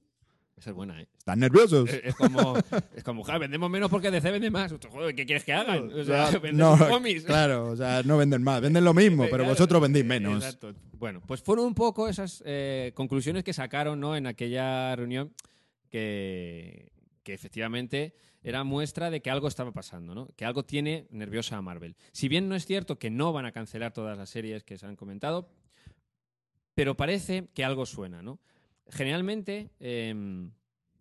Esa es buena, ¿eh? Están nerviosos. Es, es como, es como "Ja, vendemos menos porque DC vende más. Joder, ¿qué quieres que hagan? O sea, venden no, cómics. claro, o sea, no venden más, venden lo mismo, pero Claro, vosotros vendéis menos. Exacto. Bueno, pues fueron un poco esas eh, conclusiones que sacaron ¿no? en aquella reunión que, que efectivamente era muestra de que algo estaba pasando, ¿no? que algo tiene nerviosa a Marvel. Si bien no es cierto que no van a cancelar todas las series que se han comentado, pero parece que algo suena. ¿no? Generalmente, eh,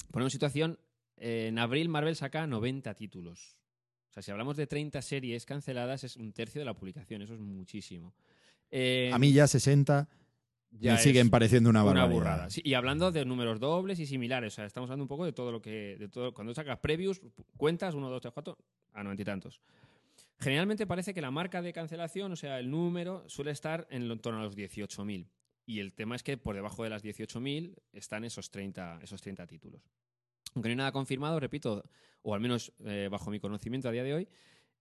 ponemos situación, en abril Marvel saca 90 títulos. O sea, si hablamos de 30 series canceladas, es un tercio de la publicación, eso es muchísimo. A mí ya 60 ya me siguen pareciendo una una barbaridad. burrada. Sí, y hablando de números dobles y similares, o sea, estamos hablando un poco de todo lo que. De todo, cuando sacas previews, cuentas 1, 2, 3, 4, a noventa y tantos. Generalmente parece que la marca de cancelación, o sea, el número, suele estar en torno a los 18.000. Y el tema es que por debajo de las 18.000 están esos 30, esos 30 títulos. Aunque no hay nada confirmado, repito, o al menos eh, bajo mi conocimiento a día de hoy,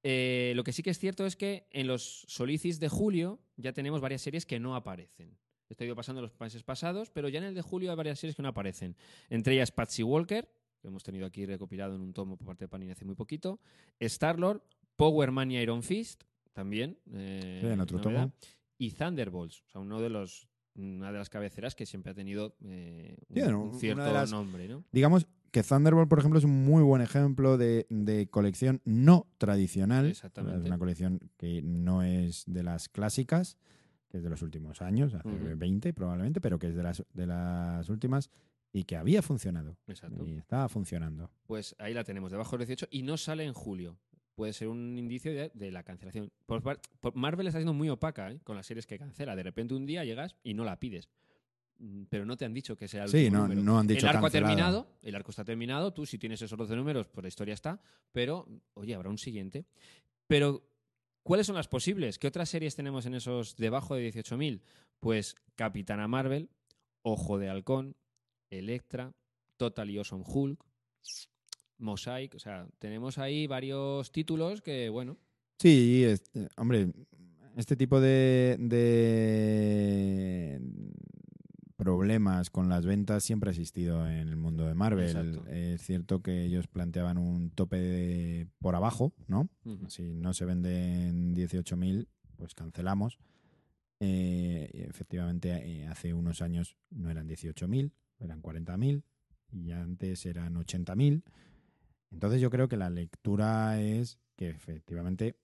eh, lo que sí que es cierto es que en los solicis de julio ya tenemos varias series que no aparecen. Esto ha ido pasando en los meses pasados, pero ya en el de julio hay varias series que no aparecen. Entre ellas Patsy Walker, que hemos tenido aquí recopilado en un tomo por parte de Panini hace muy poquito. Star-Lord, Power Man y Iron Fist, también. eh, en otro novedad. tomo. Y Thunderbolts, o sea, uno de los, una de las cabeceras que siempre ha tenido eh, un, cierto las- nombre, ¿no? Digamos que Thunderbolt, por ejemplo, es un muy buen ejemplo de, de colección no tradicional. Exactamente. Es una colección que no es de las clásicas, que es de los últimos años, hace Ujú. 20 probablemente, pero que es de las, de las últimas y que había funcionado. Exacto. Y estaba funcionando. Pues ahí la tenemos, debajo del 18, y no sale en julio. Puede ser un indicio de, de la cancelación. Por, par- por- Marvel está siendo muy opaca ¿eh? con las series que cancela. De repente un día llegas y no la pides. Mm, Pero no te han dicho que sea el Sí, no, número. no han dicho el arco cancelado. ha terminado, el arco está terminado, tú si tienes esos 12 números, pues la historia está, pero oye, habrá un siguiente. Pero ¿cuáles son las posibles? ¿Qué otras series tenemos en esos debajo de 18.000? Pues Capitana Marvel, Ojo de Halcón, Electra, Total y Awesome Hulk, Mosaic, o sea, tenemos ahí varios títulos que, bueno, Sí, es- eh, hombre, este tipo de, de problemas con las ventas siempre ha existido en el mundo de Marvel. Exacto. Es cierto que ellos planteaban un tope de- por abajo, ¿no? Si no se venden 18.000, pues cancelamos. Eh, efectivamente, eh, hace unos años no eran 18.000, eran 40.000 y antes eran 80.000. Entonces yo creo que la lectura es que efectivamente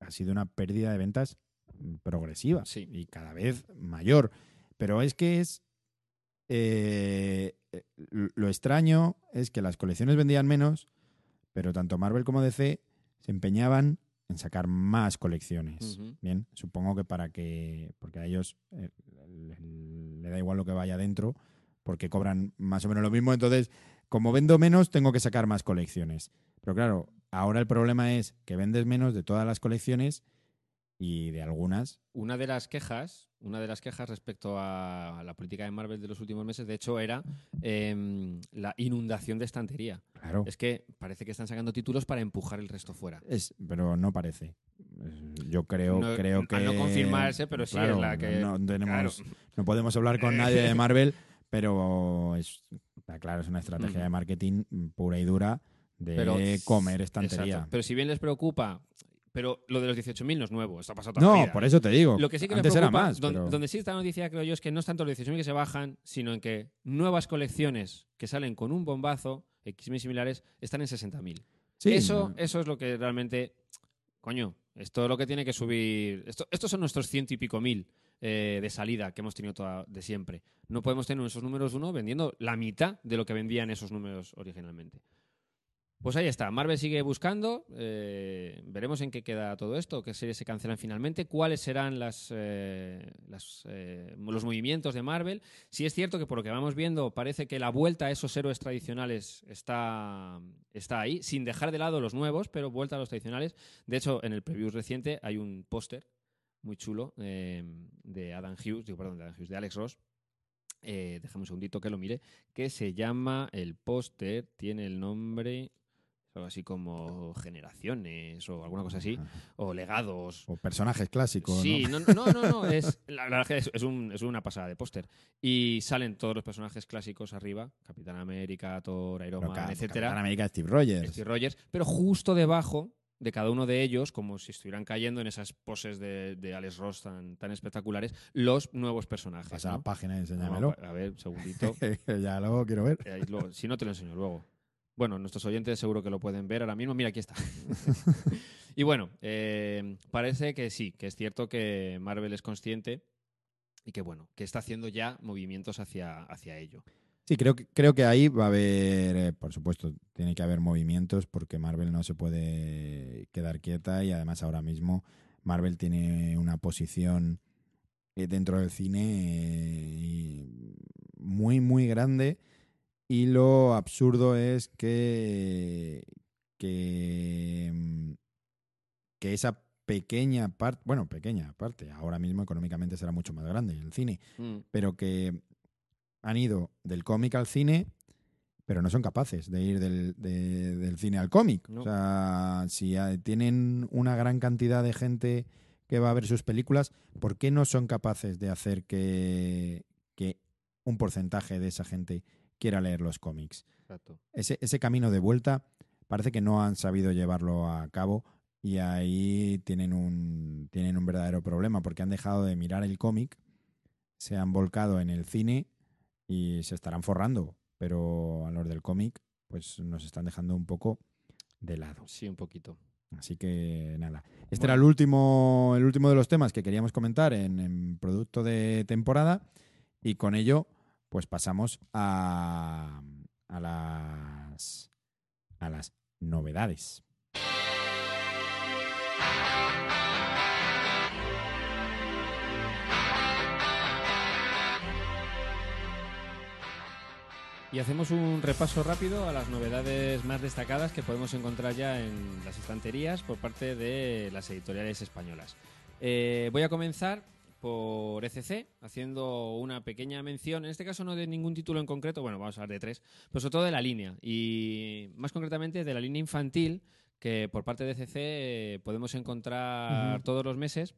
ha sido una pérdida de ventas progresiva Sí. y cada vez mayor. Pero es que es... eh, eh, lo extraño es que las colecciones vendían menos, pero tanto Marvel como DC se empeñaban en sacar más colecciones. Bien, supongo que para que, porque a ellos eh, le, le da igual lo que vaya dentro, porque cobran más o menos lo mismo, entonces, como vendo menos, tengo que sacar más colecciones. Pero claro, ahora el problema es que vendes menos de todas las colecciones y de algunas. Una de las quejas, una de las quejas respecto a la política de Marvel de los últimos meses, de hecho, era em, la inundación de estantería. Claro. Es que parece que están sacando títulos para empujar el resto fuera. Es, pero no parece. Yo creo, No- creo que. no confirmarse, pero sí es la que- No, tenemos- Claro. no podemos hablar con nadie de Marvel, pero es, está claro, es una estrategia de marketing pura y dura de Pero- comer estantería. Exacto. Pero si bien les preocupa, pero lo de los 18.000 no es nuevo, esto ha pasado toda la No, vida. por eso te digo. Lo que sí que Antes me era preocupa, más. don- pero- donde sí está la noticia, creo yo, es que no es tanto los 18.000 que se bajan, sino en que nuevas colecciones que salen con un bombazo, X similares, están en 60.000. Sí, eso, no. eso es lo que realmente. Coño, esto es lo que tiene que subir. Esto, estos son nuestros ciento y pico mil eh, de salida que hemos tenido toda, de siempre. No podemos tener esos números uno vendiendo la mitad de lo que vendían esos números originalmente. Pues ahí está. Marvel sigue buscando. eh, veremos en qué queda todo esto, qué series se cancelan finalmente, cuáles serán eh, eh, los movimientos de Marvel. Si es cierto que por lo que vamos viendo parece que la vuelta a esos héroes tradicionales está, está ahí, sin dejar de lado los nuevos, pero vuelta a los tradicionales. De hecho, en el preview reciente hay un póster muy chulo de Adam Hughes, digo, perdón, de Alex Ross. Eh, déjame un segundito que lo mire, que se llama el póster, tiene el nombre. Algo así como generaciones o alguna cosa así, o legados. O personajes clásicos. Sí, ¿no? no, no, no, no, es, la verdad es que es, un- es una pasada de póster. Y salen todos los personajes clásicos arriba, Capitán América, Thor, Iron Man, etcétera. Capitán América Steve Rogers. Steve Rogers, pero justo debajo de cada uno de ellos, como si estuvieran cayendo en esas poses de, de Alex Ross tan, tan espectaculares, los nuevos personajes. Pasa la página enséñamelo. a ver, un segundito. ya luego quiero ver. Eh, luego- si no, te lo enseño luego. Bueno, nuestros oyentes seguro que lo pueden ver ahora mismo. Mira, aquí está. y bueno, eh, parece que sí, que es cierto que Marvel es consciente y que bueno, que está haciendo ya movimientos hacia, hacia ello. Sí, creo que, creo que ahí va a haber, eh, por supuesto, tiene que haber movimientos porque Marvel no se puede quedar quieta y además ahora mismo Marvel tiene una posición eh, dentro del cine muy, muy grande y lo absurdo es que, que, mm, que esa pequeña parte, bueno, pequeña parte, ahora mismo económicamente será mucho más grande el cine, Mm, pero que han ido del cómic al cine, pero no son capaces de ir del, de- del cine al cómic. No. O sea, si tienen una gran cantidad de gente que va a ver sus películas, ¿por qué no son capaces de hacer que, que un porcentaje de esa gente quiera leer los cómics? exacto. Ese, ese camino de vuelta parece que no han sabido llevarlo a cabo y ahí tienen un, tienen un verdadero problema porque han dejado de mirar el cómic, se han volcado en el cine y se estarán forrando, pero a los del cómic pues nos están dejando un poco de lado. Sí, un poquito. Así que nada. Este Bueno. era el último, el último de los temas que queríamos comentar en, en producto de temporada y con ello pues pasamos a, a las a las novedades. Y hacemos un repaso rápido a las novedades más destacadas que podemos encontrar ya en las estanterías por parte de las editoriales españolas. Eh, voy a comenzar por ECC, haciendo una pequeña mención, en este caso no de ningún título en concreto, bueno, vamos a hablar de tres, pero sobre todo de la línea, y más concretamente de la línea infantil, que por parte de ECC eh, podemos encontrar todos los meses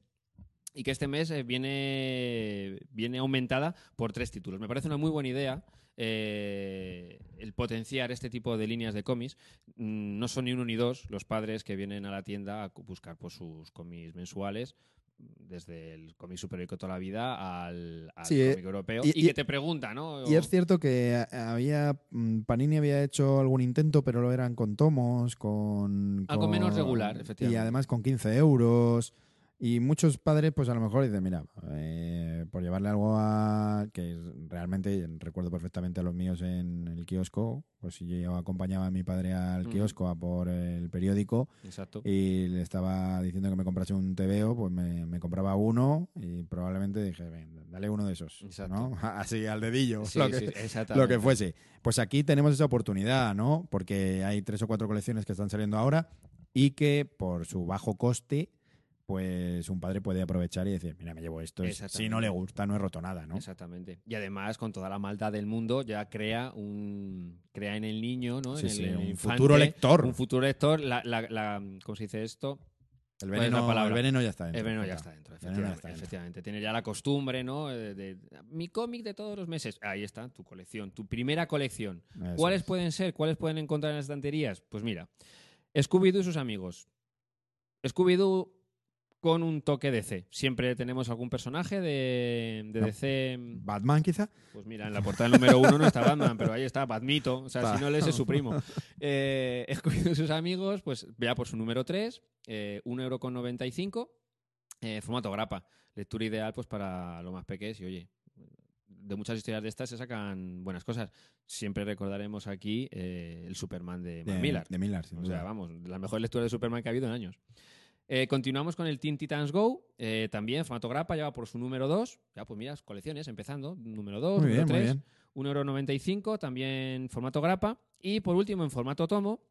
y que este mes eh, viene, viene aumentada por tres títulos. Me parece una muy buena idea eh, el potenciar este tipo de líneas de cómics. Mm, No son ni uno ni dos los padres que vienen a la tienda a buscar pues, sus cómics mensuales desde el cómic superhéroico toda la vida al, al Sí, eh, cómic europeo y- y, y- que te pregunta, ¿no? Y es cierto que a- había mm, Panini había hecho algún intento, pero lo eran con tomos, con Algo con- menos regular, y efectivamente. además con 15 euros. Y muchos padres, pues a lo mejor dicen, mira, eh, por llevarle algo a. que realmente recuerdo perfectamente a los míos en el kiosco, pues si yo acompañaba a mi padre al kiosco a por el periódico Exacto. y le estaba diciendo que me comprase un TVO, pues me, me compraba uno y probablemente dije, "Ven, dale uno de esos, Exacto. ¿no? Así al dedillo, Sí, lo que, sí, lo que fuese. Pues aquí tenemos esa oportunidad, ¿no? Porque hay tres o cuatro colecciones que están saliendo ahora y que por su bajo coste, pues un padre puede aprovechar y decir, mira, me llevo esto. Si no le gusta, no he roto nada, ¿no? Exactamente. Y además, con toda la maldad del mundo, ya crea un crea en el niño, ¿no? Sí, en el, sí, en el un infante, futuro lector. Un futuro lector. La, la, la- ¿Cómo se dice esto? El ¿Cuál es la veneno, el veneno ya está dentro. El veneno ya está dentro, ya efectivamente. está dentro. efectivamente. Tiene ya la costumbre, ¿no? De, de- mi cómic de todos los meses. Ahí está, tu colección, tu primera colección. Eso ¿Cuáles es. pueden ser? ¿Cuáles pueden encontrar en las estanterías? Pues mira, Scooby-Doo y sus amigos. Scooby-Doo con un toque DC. Siempre tenemos algún personaje de, de No. DC. Batman, quizá. Pues mira, en la portada número uno no está Batman, pero ahí está Batmito. O sea, si no lees es su primo. Eh, sus amigos, pues vea por su número 3, eh, 1,95€, eh, formato grapa. Lectura ideal pues para lo más pequeños y oye, de muchas historias de estas se sacan buenas cosas. Siempre recordaremos aquí eh, el Superman de De, Millar. de Millar, sin O duda. sea, vamos, la mejor lectura de Superman que ha habido en años. Eh, continuamos con el Teen Titans Go, eh, también formato grapa, ya va por su número 2. Ya, pues mira, colecciones, empezando, número 2, Muy número bien, muy 3, bien. 1,95€, también formato grapa. Y por último, en formato tomo,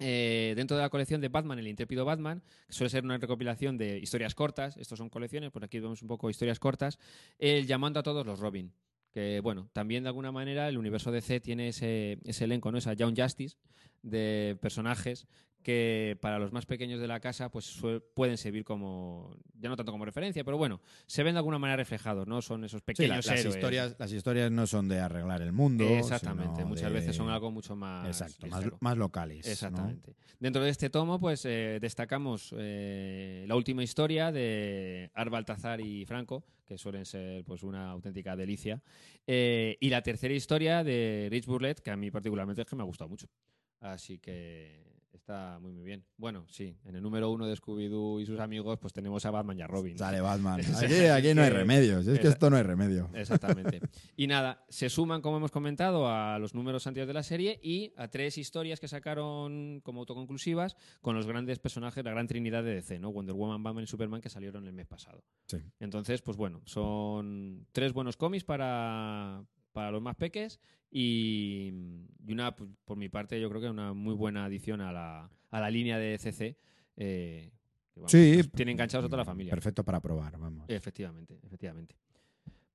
eh, dentro de la colección de Batman, el intrépido Batman, que suele ser una recopilación de historias cortas, estos son colecciones, por aquí vemos un poco historias cortas, el llamando a todos los Robin, Que, bueno, también de alguna manera el universo DC tiene ese, ese elenco, ¿no? Esa Young Justice de personajes que para los más pequeños de la casa pues pueden servir como, ya no tanto como referencia, pero bueno, se ven de alguna manera reflejados, ¿no? Son esos Sí, pequeños la- las, héroes. historias, las historias no son de arreglar el mundo. Exactamente, muchas de- veces son algo mucho más Exacto, más, locales. ¿no? Exactamente. Dentro de este tomo, pues eh, destacamos eh, la última historia de Ar Baltazar y Franco, que suelen ser pues una auténtica delicia, eh, y la tercera historia de Rich Burlett, que a mí particularmente es que me ha gustado mucho. Así que está muy muy bien. Bueno, sí, en el número uno de Scooby-Doo y sus amigos, pues tenemos a Batman y a Robin. Sale Batman. Aquí, no hay remedios. Es que esto no hay remedio. Exactamente. Y nada, se suman, como hemos comentado, a los números anteriores de la serie y a tres historias que sacaron como autoconclusivas con los grandes personajes, la gran trinidad de DC, ¿no? Wonder Woman, Batman y Superman que salieron el mes pasado. Sí. Entonces, pues bueno, son tres buenos cómics para, para los más peques y, y una, pues, por mi parte, yo creo que una muy buena adición a la, a la línea de CC. eh, que, vamos, Sí. tiene enganchados a toda la familia. Perfecto para probar, vamos. Efectivamente, efectivamente.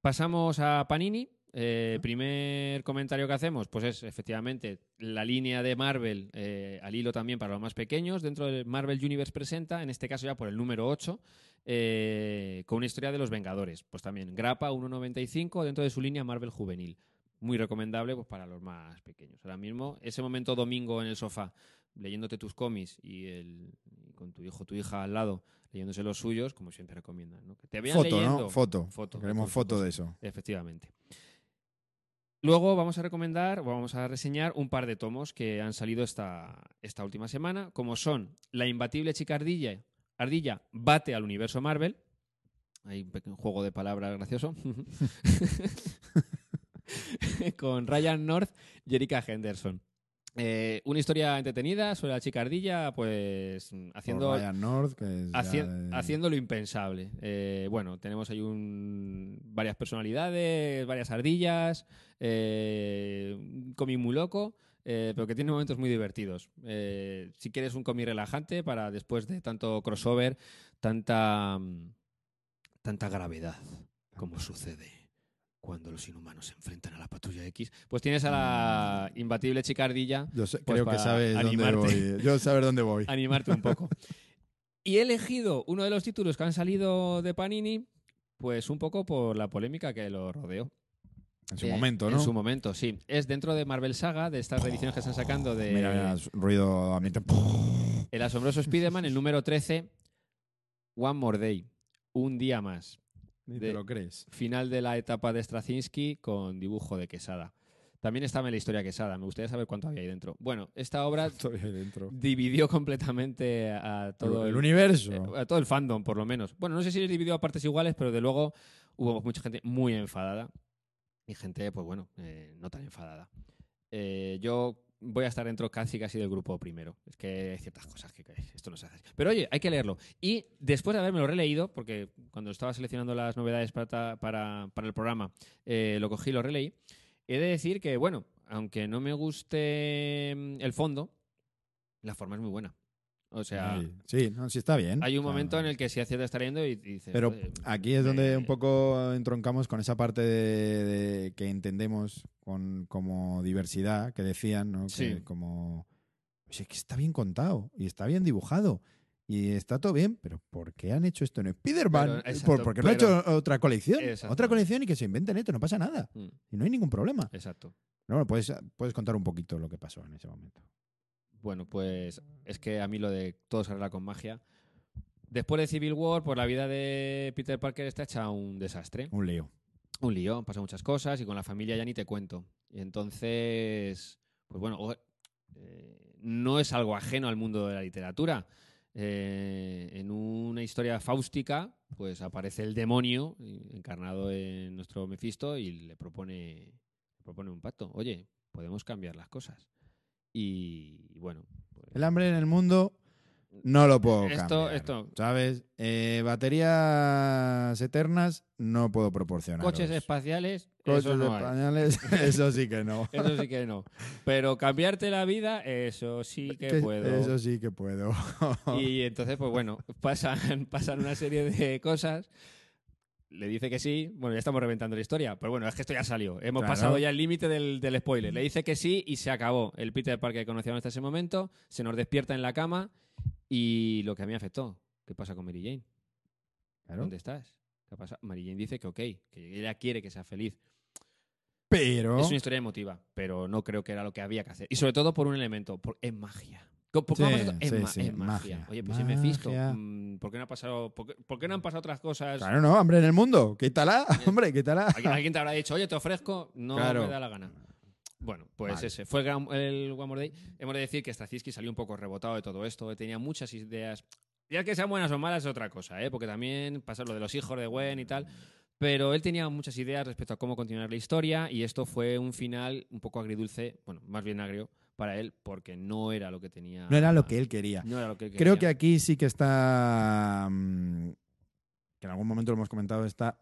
Pasamos a Panini. Eh, primer comentario que hacemos, pues es efectivamente la línea de Marvel eh, al hilo también para los más pequeños. Dentro del Marvel Universe presenta, en este caso ya por el número 8, eh, con una historia de los Vengadores. Pues también Grapa 1.95 dentro de su línea Marvel Juvenil. Muy recomendable pues, para los más pequeños. Ahora mismo, ese momento domingo en el sofá, leyéndote tus cómics y, el, y con tu hijo o tu hija al lado, leyéndose los suyos, como siempre recomiendan. ¿no? Que te vean Foto, leyendo. ¿no? Foto. Foto, Queremos foto de eso. Efectivamente. Luego vamos a recomendar, vamos a reseñar un par de tomos que han salido esta, esta última semana, como son La imbatible chica ardilla, ardilla bate al universo Marvel. Hay un pequeño juego de palabras gracioso. Con Ryan North y Erika Henderson. Eh, una historia entretenida sobre la chica ardilla, pues haciendo, Por Ryan North, que es ya Haci- de- Haciendo lo impensable. Eh, bueno, tenemos ahí un, varias personalidades, varias ardillas, eh, un cómic muy loco, eh, pero que tiene momentos muy divertidos. Si quieres un cómic relajante para después de tanto crossover, tanta, mm, tanta gravedad, como sucede cuando los inhumanos se enfrentan a la patrulla X, pues tienes a la imbatible chica ardilla Yo sé- pues creo que sabes dónde voy. Yo saber dónde voy. animarte un poco. Y he elegido uno de los títulos que han salido de Panini, pues un poco por la polémica que lo rodeó. En su Eh, momento, ¿no? En su momento, sí. Es dentro de Marvel Saga, de estas reediciones que están sacando de Mira, mira, ruido ambiente. El asombroso Spider-Man, el número 13, One More Day, un día más. Ni te lo crees. Final de la etapa de Straczynski con dibujo de Quesada. También estaba en la historia Quesada, me gustaría saber cuánto había ahí dentro. Bueno, esta obra dividió completamente a todo el el, universo. eh, a todo el fandom, por lo menos. Bueno, no sé si les dividió a partes iguales, pero de luego hubo mucha gente muy enfadada y gente, pues bueno, eh, no tan enfadada. Eh, yo voy a estar dentro casi casi del grupo primero. Es que hay ciertas cosas que esto no se hace. Pero oye, hay que leerlo. Y después de haberme lo releído, porque cuando estaba seleccionando las novedades para, para, para el programa, eh, lo cogí y lo releí, he de decir que, bueno, aunque no me guste mm, el fondo, la forma es muy buena. O sea, sí, no, sí está bien. hay un O sea, momento en el que sí acierta estar yendo y, y dices... Pero "Joder, aquí es donde un poco entroncamos con esa parte de, de- que entendemos con, como diversidad que decían, ¿no? Que Sí. como pues es que está bien contado y está bien dibujado y está todo bien, pero ¿por qué han hecho esto en Spider-Man? Pero, ¿Por, exacto, porque no han hecho otra colección? Exacto. Otra colección y que se inventen esto, no pasa nada. Mm, Y no hay ningún problema. Exacto. No, puedes, puedes contar un poquito lo que pasó en ese momento. Bueno, pues es que a mí lo de todo se arregla con magia. Después de Civil War, pues la vida de Peter Parker está hecha un desastre. Un lío. Un lío, han pasado muchas cosas y con la familia ya ni te cuento. Y entonces, pues bueno, o- eh, no es algo ajeno al mundo de la literatura. Eh, en una historia fáustica, pues aparece el demonio encarnado en nuestro Mephisto y le propone, le propone un pacto. Oye, podemos cambiar las cosas. Y, bueno, pues, El hambre en el mundo no lo puedo Esto- cambiar. esto- ¿Sabes? Eh, baterías eternas no puedo proporcionar. coches espaciales, Coches eso no españoles, eso sí que no. Eso sí que no. Pero cambiarte la vida, eso sí que, Que- puedo. Eso sí que puedo. Y entonces, pues bueno, pasan, pasan una serie de cosas le dice que sí. Bueno, ya estamos reventando la historia, pero bueno, es que esto ya salió. Hemos Claro. pasado ya el límite del, del spoiler. Le dice que sí y se acabó. El Peter Parker que conocíamos hasta ese momento se nos despierta en la cama y lo que a mí afectó. ¿Qué pasa con Mary Jane? Claro. ¿Dónde estás? ¿Qué pasa? Mary Jane dice que ok, que ella quiere que sea feliz. Pero. Es una historia emotiva, pero no creo que era lo que había que hacer. Y sobre todo por un elemento, por, es magia. ¿Cómo- por cómo Sí, es, sí, ma- sí, es magia. magia. Oye, pues si me fisto, Magia. mm, ¿por qué no ha pasado, por qué, por qué no han pasado otras cosas? Claro, no, hombre, en el mundo. Quítala, hombre, quítala. ¿Alguien, alguien te habrá dicho, oye, te ofrezco, no Claro. me da la gana. Bueno, pues Vale. ese fue el, el One More Day. Hemos de decir que Straczynski salió un poco rebotado de todo esto, tenía muchas ideas. Ya que sean buenas o malas es otra cosa, ¿eh? porque también pasa lo de los hijos de Gwen y tal. Pero él tenía muchas ideas respecto a cómo continuar la historia y esto fue un final un poco agridulce, bueno, más bien agrio para él, porque no era lo que tenía. No era lo que él quería. No era lo que él Creo que aquí sí que está. mm, que en algún momento lo hemos comentado, está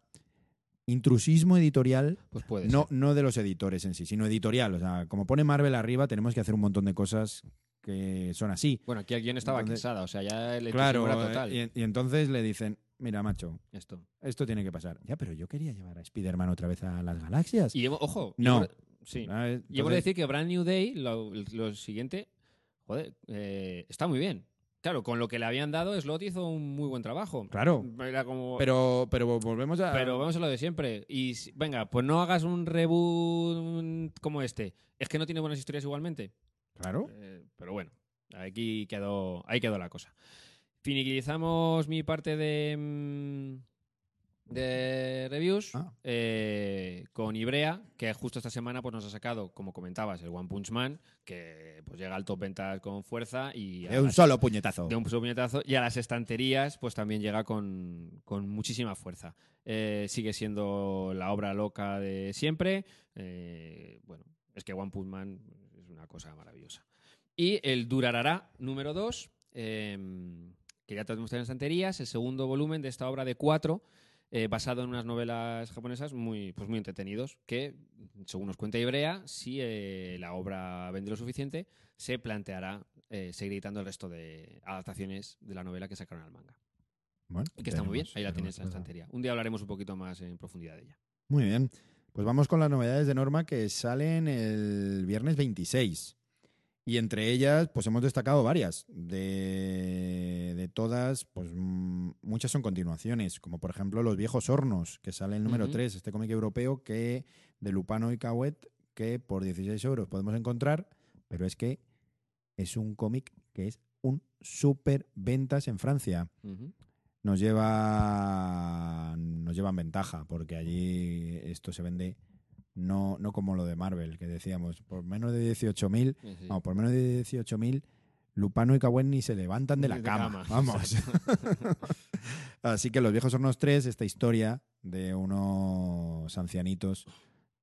intrusismo editorial, Pues puede no, ser. no de los editores en sí, sino editorial. O sea, como pone Marvel arriba, tenemos que hacer un montón de cosas que son así. Bueno, aquí alguien estaba Entonces- quesada, o sea, ya el Claro, era total. y, y entonces le dicen, mira, macho, Esto. esto tiene que pasar. Ya, pero yo quería llevar a Spider-Man otra vez a las galaxias. Y ojo, No. hemos- sí. Y hemos de entonces- decir que Brand New Day, lo, lo siguiente, joder, eh, está muy bien. Claro, con lo que le habían dado, Slot hizo un muy buen trabajo. Claro. Era como. Pero, pero volvemos a. pero vamos a lo de siempre. Y si- venga, pues no hagas un reboot como este. Es que no tiene buenas historias igualmente. Claro. Eh, pero bueno, aquí quedó, ahí quedó la cosa. Finiquilizamos mi parte de, mm, de reviews Ah. eh, con Ibrea, que justo esta semana pues, nos ha sacado, como comentabas, el One Punch Man, que pues, llega al top ventas con fuerza y a De un las- solo puñetazo. de un solo puñetazo, y a las estanterías pues también llega con, con muchísima fuerza. Eh, sigue siendo la obra loca de siempre. eh, bueno, es que One Punch Man es una cosa maravillosa. Y el Durarará número 2, que ya tenemos en estanterías, el segundo volumen de esta obra de cuatro, eh, basado en unas novelas japonesas muy, pues muy entretenidos, que, según nos cuenta Ibrea, si eh, la obra vende lo suficiente, se planteará eh, seguir editando el resto de adaptaciones de la novela que sacaron al manga. Bueno, Y que está muy bien, ahí la tienes en la estantería. Un día hablaremos un poquito más en profundidad de ella. Muy bien. Pues vamos con las novedades de Norma que salen el viernes 26. Y entre ellas, pues hemos destacado varias. De, de todas, pues mm, muchas son continuaciones, como por ejemplo Los Viejos Hornos, que sale el número Ujú. 3, este cómic europeo que de Lupano y Cauet, que por 16 euros podemos encontrar, pero es que es un cómic que es un super ventas en Francia Ujú. nos lleva nos llevan ventaja porque allí esto se vende no, no como lo de Marvel que decíamos por menos de 18.000 Sí, sí. no, por menos de 18.000 Lupano y Cawen ni se levantan de la De cama, cama, vamos así que los viejos hornos 3 esta historia de unos ancianitos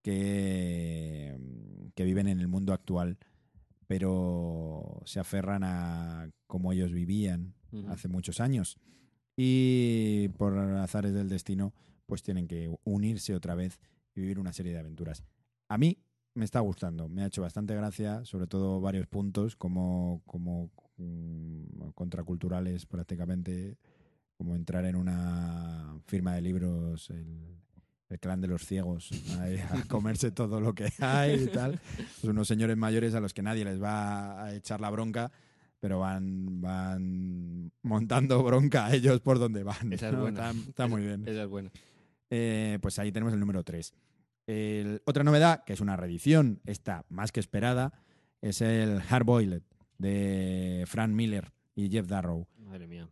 que, que viven en el mundo actual pero se aferran a cómo ellos vivían hace muchos años. Y por azares del destino, pues tienen que unirse otra vez y vivir una serie de aventuras. A mí me está gustando, me ha hecho bastante gracia, sobre todo varios puntos como, como mm, contraculturales prácticamente, como entrar en una firma de libros, el, el clan de los ciegos, a comerse todo lo que hay y tal. Pues unos señores mayores a los que nadie les va a echar la bronca pero van, van montando bronca a ellos por donde van. Esa es ¿no? buena. Está, está muy bien. Esa es buena. Eh, pues ahí tenemos el número 3. Otra novedad, que es una reedición, esta más que esperada, es el Hard Boiled de Frank Miller y Jeff Darrow. Madre mía.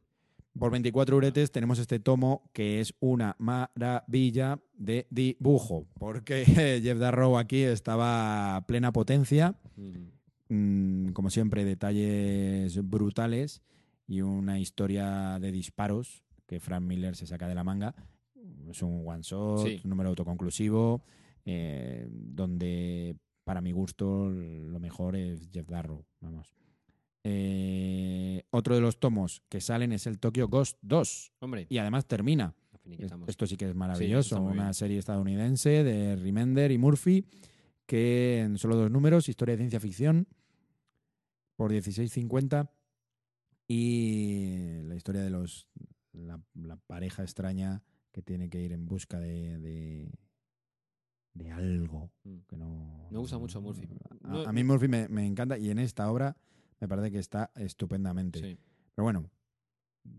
Por 24 uretes tenemos este tomo que es una maravilla de dibujo, porque Jeff Darrow aquí estaba a plena potencia Mm. Mm, como siempre, detalles brutales y una historia de disparos que Frank Miller se saca de la manga. Es un one shot, Sí. un número autoconclusivo, eh, donde para mi gusto lo mejor es Jeff Darrow. Vamos. Eh, otro de los tomos que salen es el Tokyo Ghost 2 Hombre, y además termina. Esto sí que es maravilloso. Una bien. serie estadounidense de Remender y Murphy, que en solo dos números, historia de ciencia ficción, por 16.50. Y la historia de los la, la pareja extraña que tiene que ir en busca de, de, de algo Mm. que no... Me gusta mucho Murphy. A, a mí Murphy me, me encanta y en esta obra me parece que está estupendamente. Sí. Pero bueno,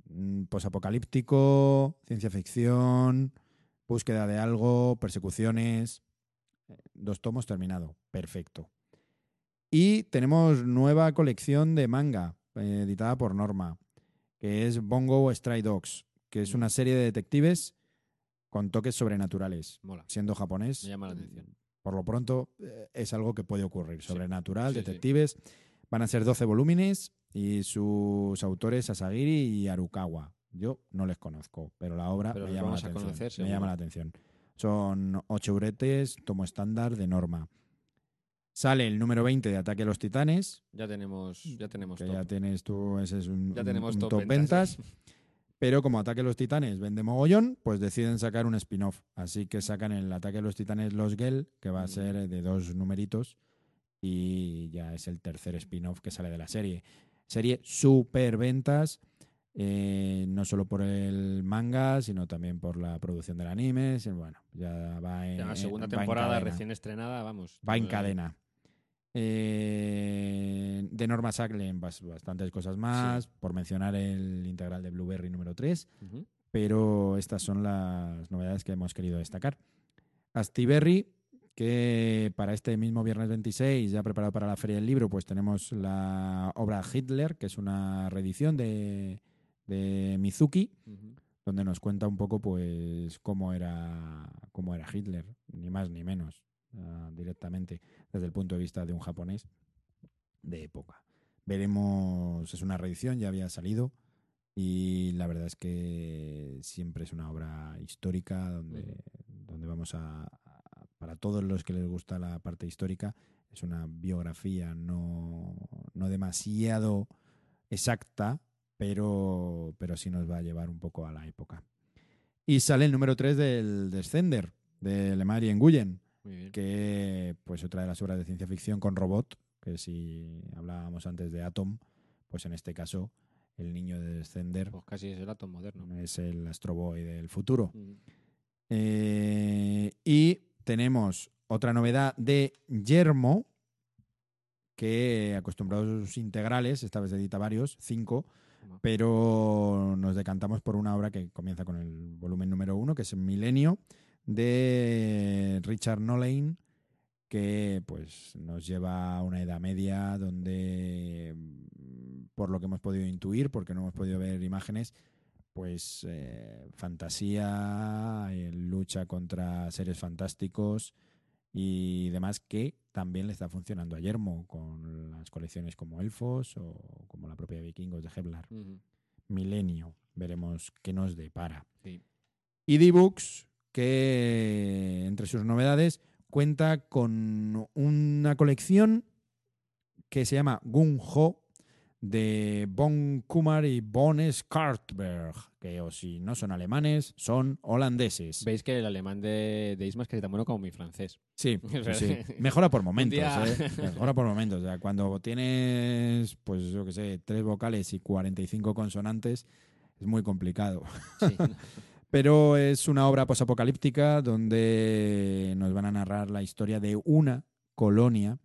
mm, posapocalíptico, ciencia ficción, búsqueda de algo, persecuciones. eh, Dos tomos terminado. Perfecto. Y tenemos nueva colección de manga, eh, editada por Norma, que es Bongo Stray Dogs, que es una serie de detectives con toques sobrenaturales. Mola. Siendo japonés, Me llama la atención. por lo pronto eh, es algo que puede ocurrir. Sobrenatural, Sí, sí. detectives. Van a ser 12 volúmenes y sus autores Asagiri y Arukawa. Yo no les conozco, pero la obra Pero me llama, la atención, conocer, me llama la atención. Son 8 euretes, tomo estándar de norma. Sale el número 20 de Ataque a los Titanes, Ya tenemos, ya tenemos que top. ya tienes tú, ese es un, Ya un- tenemos un top top ventas. ventas. Pero como Ataque a los Titanes vende mogollón, pues deciden sacar un spin-off. Así que sacan el Ataque a los Titanes Los Gel, que va a ser de dos numeritos. Y ya es el tercer spin-off que sale de la serie. Serie super ventas, eh, no solo por el manga, sino también por la producción del anime. Bueno, ya va en, Ya la segunda temporada recién estrenada, vamos. Va en cadena. Eh, de Norma bas- bastantes cosas más, por mencionar el integral de Blueberry número 3, ujú. pero estas son las novedades que hemos querido destacar. Astiberri, que para este mismo viernes 26, ya preparado para la Feria del Libro, pues tenemos la obra Hitler, que es una reedición de, de Mizuki, donde nos cuenta un poco pues cómo era cómo era Hitler, ni más ni menos, ah, directamente desde el punto de vista de un japonés de época. Veremos, es una reedición, ya había salido y la verdad es que siempre es una obra histórica donde, donde vamos a, a- para todos los que les gusta la parte histórica, es una biografía no, no demasiado exacta, pero, pero sí nos va a llevar un poco a la época. Y sale el número 3 del Descender, de Lemaitre en Guyen, Muy bien. Que pues otra de las obras de ciencia ficción con robot, que si hablábamos antes de Atom, pues en este caso el niño de Descender Pues casi es el Atom moderno. es el Astro Boy del futuro. Eh, y tenemos otra novedad de Yermo, que acostumbrados a sus integrales, esta vez edita varios, cinco, pero nos decantamos por una obra que comienza con el volumen número uno, que es Milenio, de Richard Nolane, que pues nos lleva a una edad media donde, mm, por lo que hemos podido intuir, porque no hemos podido ver imágenes, pues eh, fantasía, eh, lucha contra seres fantásticos y demás que también le está funcionando a Yermo con las colecciones como Elfos o como la propia Vikingos de Heblar. Milenio, veremos qué nos depara. Sí. Y D-Books, que entre sus novedades cuenta con una colección que se llama Gung Ho de Bon Kumar y Bon Skartberg, que o si no son alemanes, son holandeses. Veis que el alemán de, de Isma es casi tan bueno como mi francés. Sí, sí. Mejora por momentos, ¿eh? Mejora por momentos. O sea, cuando tienes, pues yo qué sé, tres vocales y 45 consonantes, es muy complicado. Sí. Pero es una obra posapocalíptica donde nos van a narrar la historia de una colonia,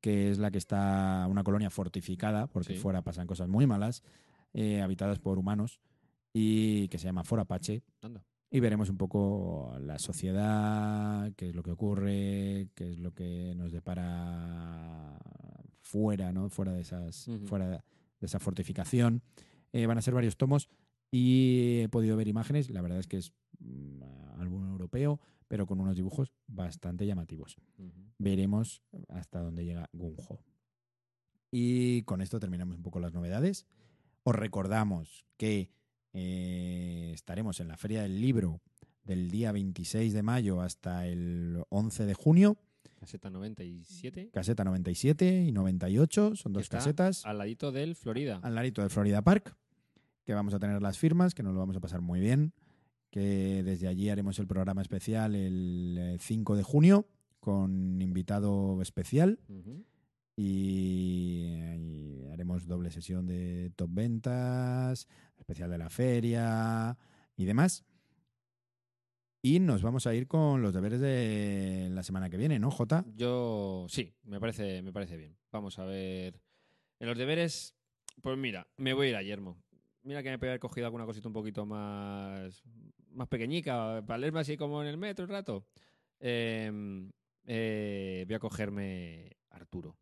que es la que está, una colonia fortificada, porque Sí. fuera pasan cosas muy malas, eh, habitadas por humanos, y que se llama Forapache. Anda. Y veremos un poco la sociedad, qué es lo que ocurre, qué es lo que nos depara fuera, ¿no? Fuera de esas, fuera de esa fortificación. Eh, van a ser varios tomos y he podido ver imágenes. La verdad es que es mm, álbum europeo, pero con unos dibujos bastante llamativos. Veremos hasta dónde llega Gunjo. Y con esto terminamos un poco las novedades. Os recordamos que eh, estaremos en la Feria del Libro del día 26 de mayo hasta el 11 de junio. Caseta 97. Caseta 97 y 98, son dos casetas. Al ladito del Florida. al ladito del Florida Park, que vamos a tener las firmas, que nos lo vamos a pasar muy bien, que desde allí haremos el programa especial el eh, 5 de junio con invitado especial y, y haremos doble sesión de top ventas, especial de la feria y demás. Y nos vamos a ir con los deberes de la semana que viene, ¿no, Jota? Yo sí, me parece, me parece bien. Vamos a ver. En los deberes, pues mira, me voy a ir a Yermo. Mira que me podía haber cogido alguna cosita un poquito más, más pequeñica, para leerme así como en el metro un rato. Eh, eh, voy a cogerme Arturo.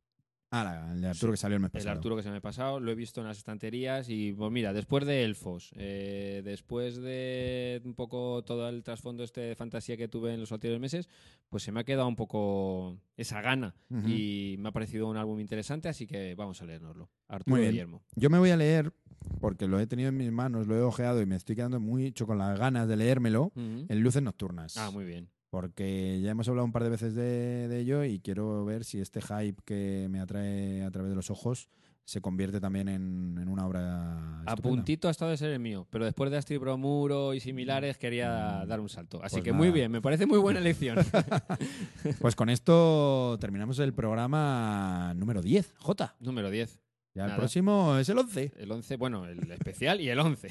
Ah, la- el de Arturo que salió el mes El pasado. Arturo que se me ha pasado, lo he visto en las estanterías y pues mira, después de Elfos, eh, después de un poco todo el trasfondo este de fantasía que tuve en los anteriores meses, pues se me ha quedado un poco esa gana y me ha parecido un álbum interesante, así que vamos a leérnoslo. Arturo Muy bien. Guillermo. Yo me voy a leer, porque lo he tenido en mis manos, lo he ojeado y me estoy quedando mucho con las ganas de leérmelo, Ujú. en Luces Nocturnas. Ah, muy bien. Porque ya hemos hablado un par de veces de, de ello y quiero ver si este hype que me atrae a través de los ojos se convierte también en, en una obra A estupenda. puntito ha estado de ser el mío, pero después de Astrid Bromuro y similares quería Mm. dar un salto. Así Pues que muy bien, me parece muy buena elección. Pues con esto terminamos el programa número 10, J. Número 10. Ya el Nada. próximo es el 11. El 11, bueno, el especial y el 11.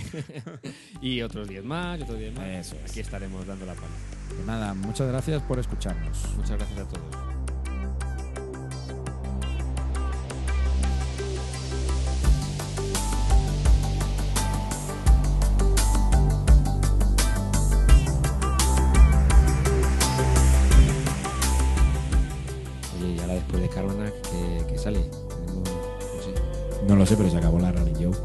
y otros 10 más, y otros 10 más. Eso es. Aquí estaremos dando la palma. Pues nada, muchas gracias por escucharnos. Muchas gracias a todos. Oye, y ahora después de Carona, ¿qué, qué sale? No lo sé, pero se acabó la running joke.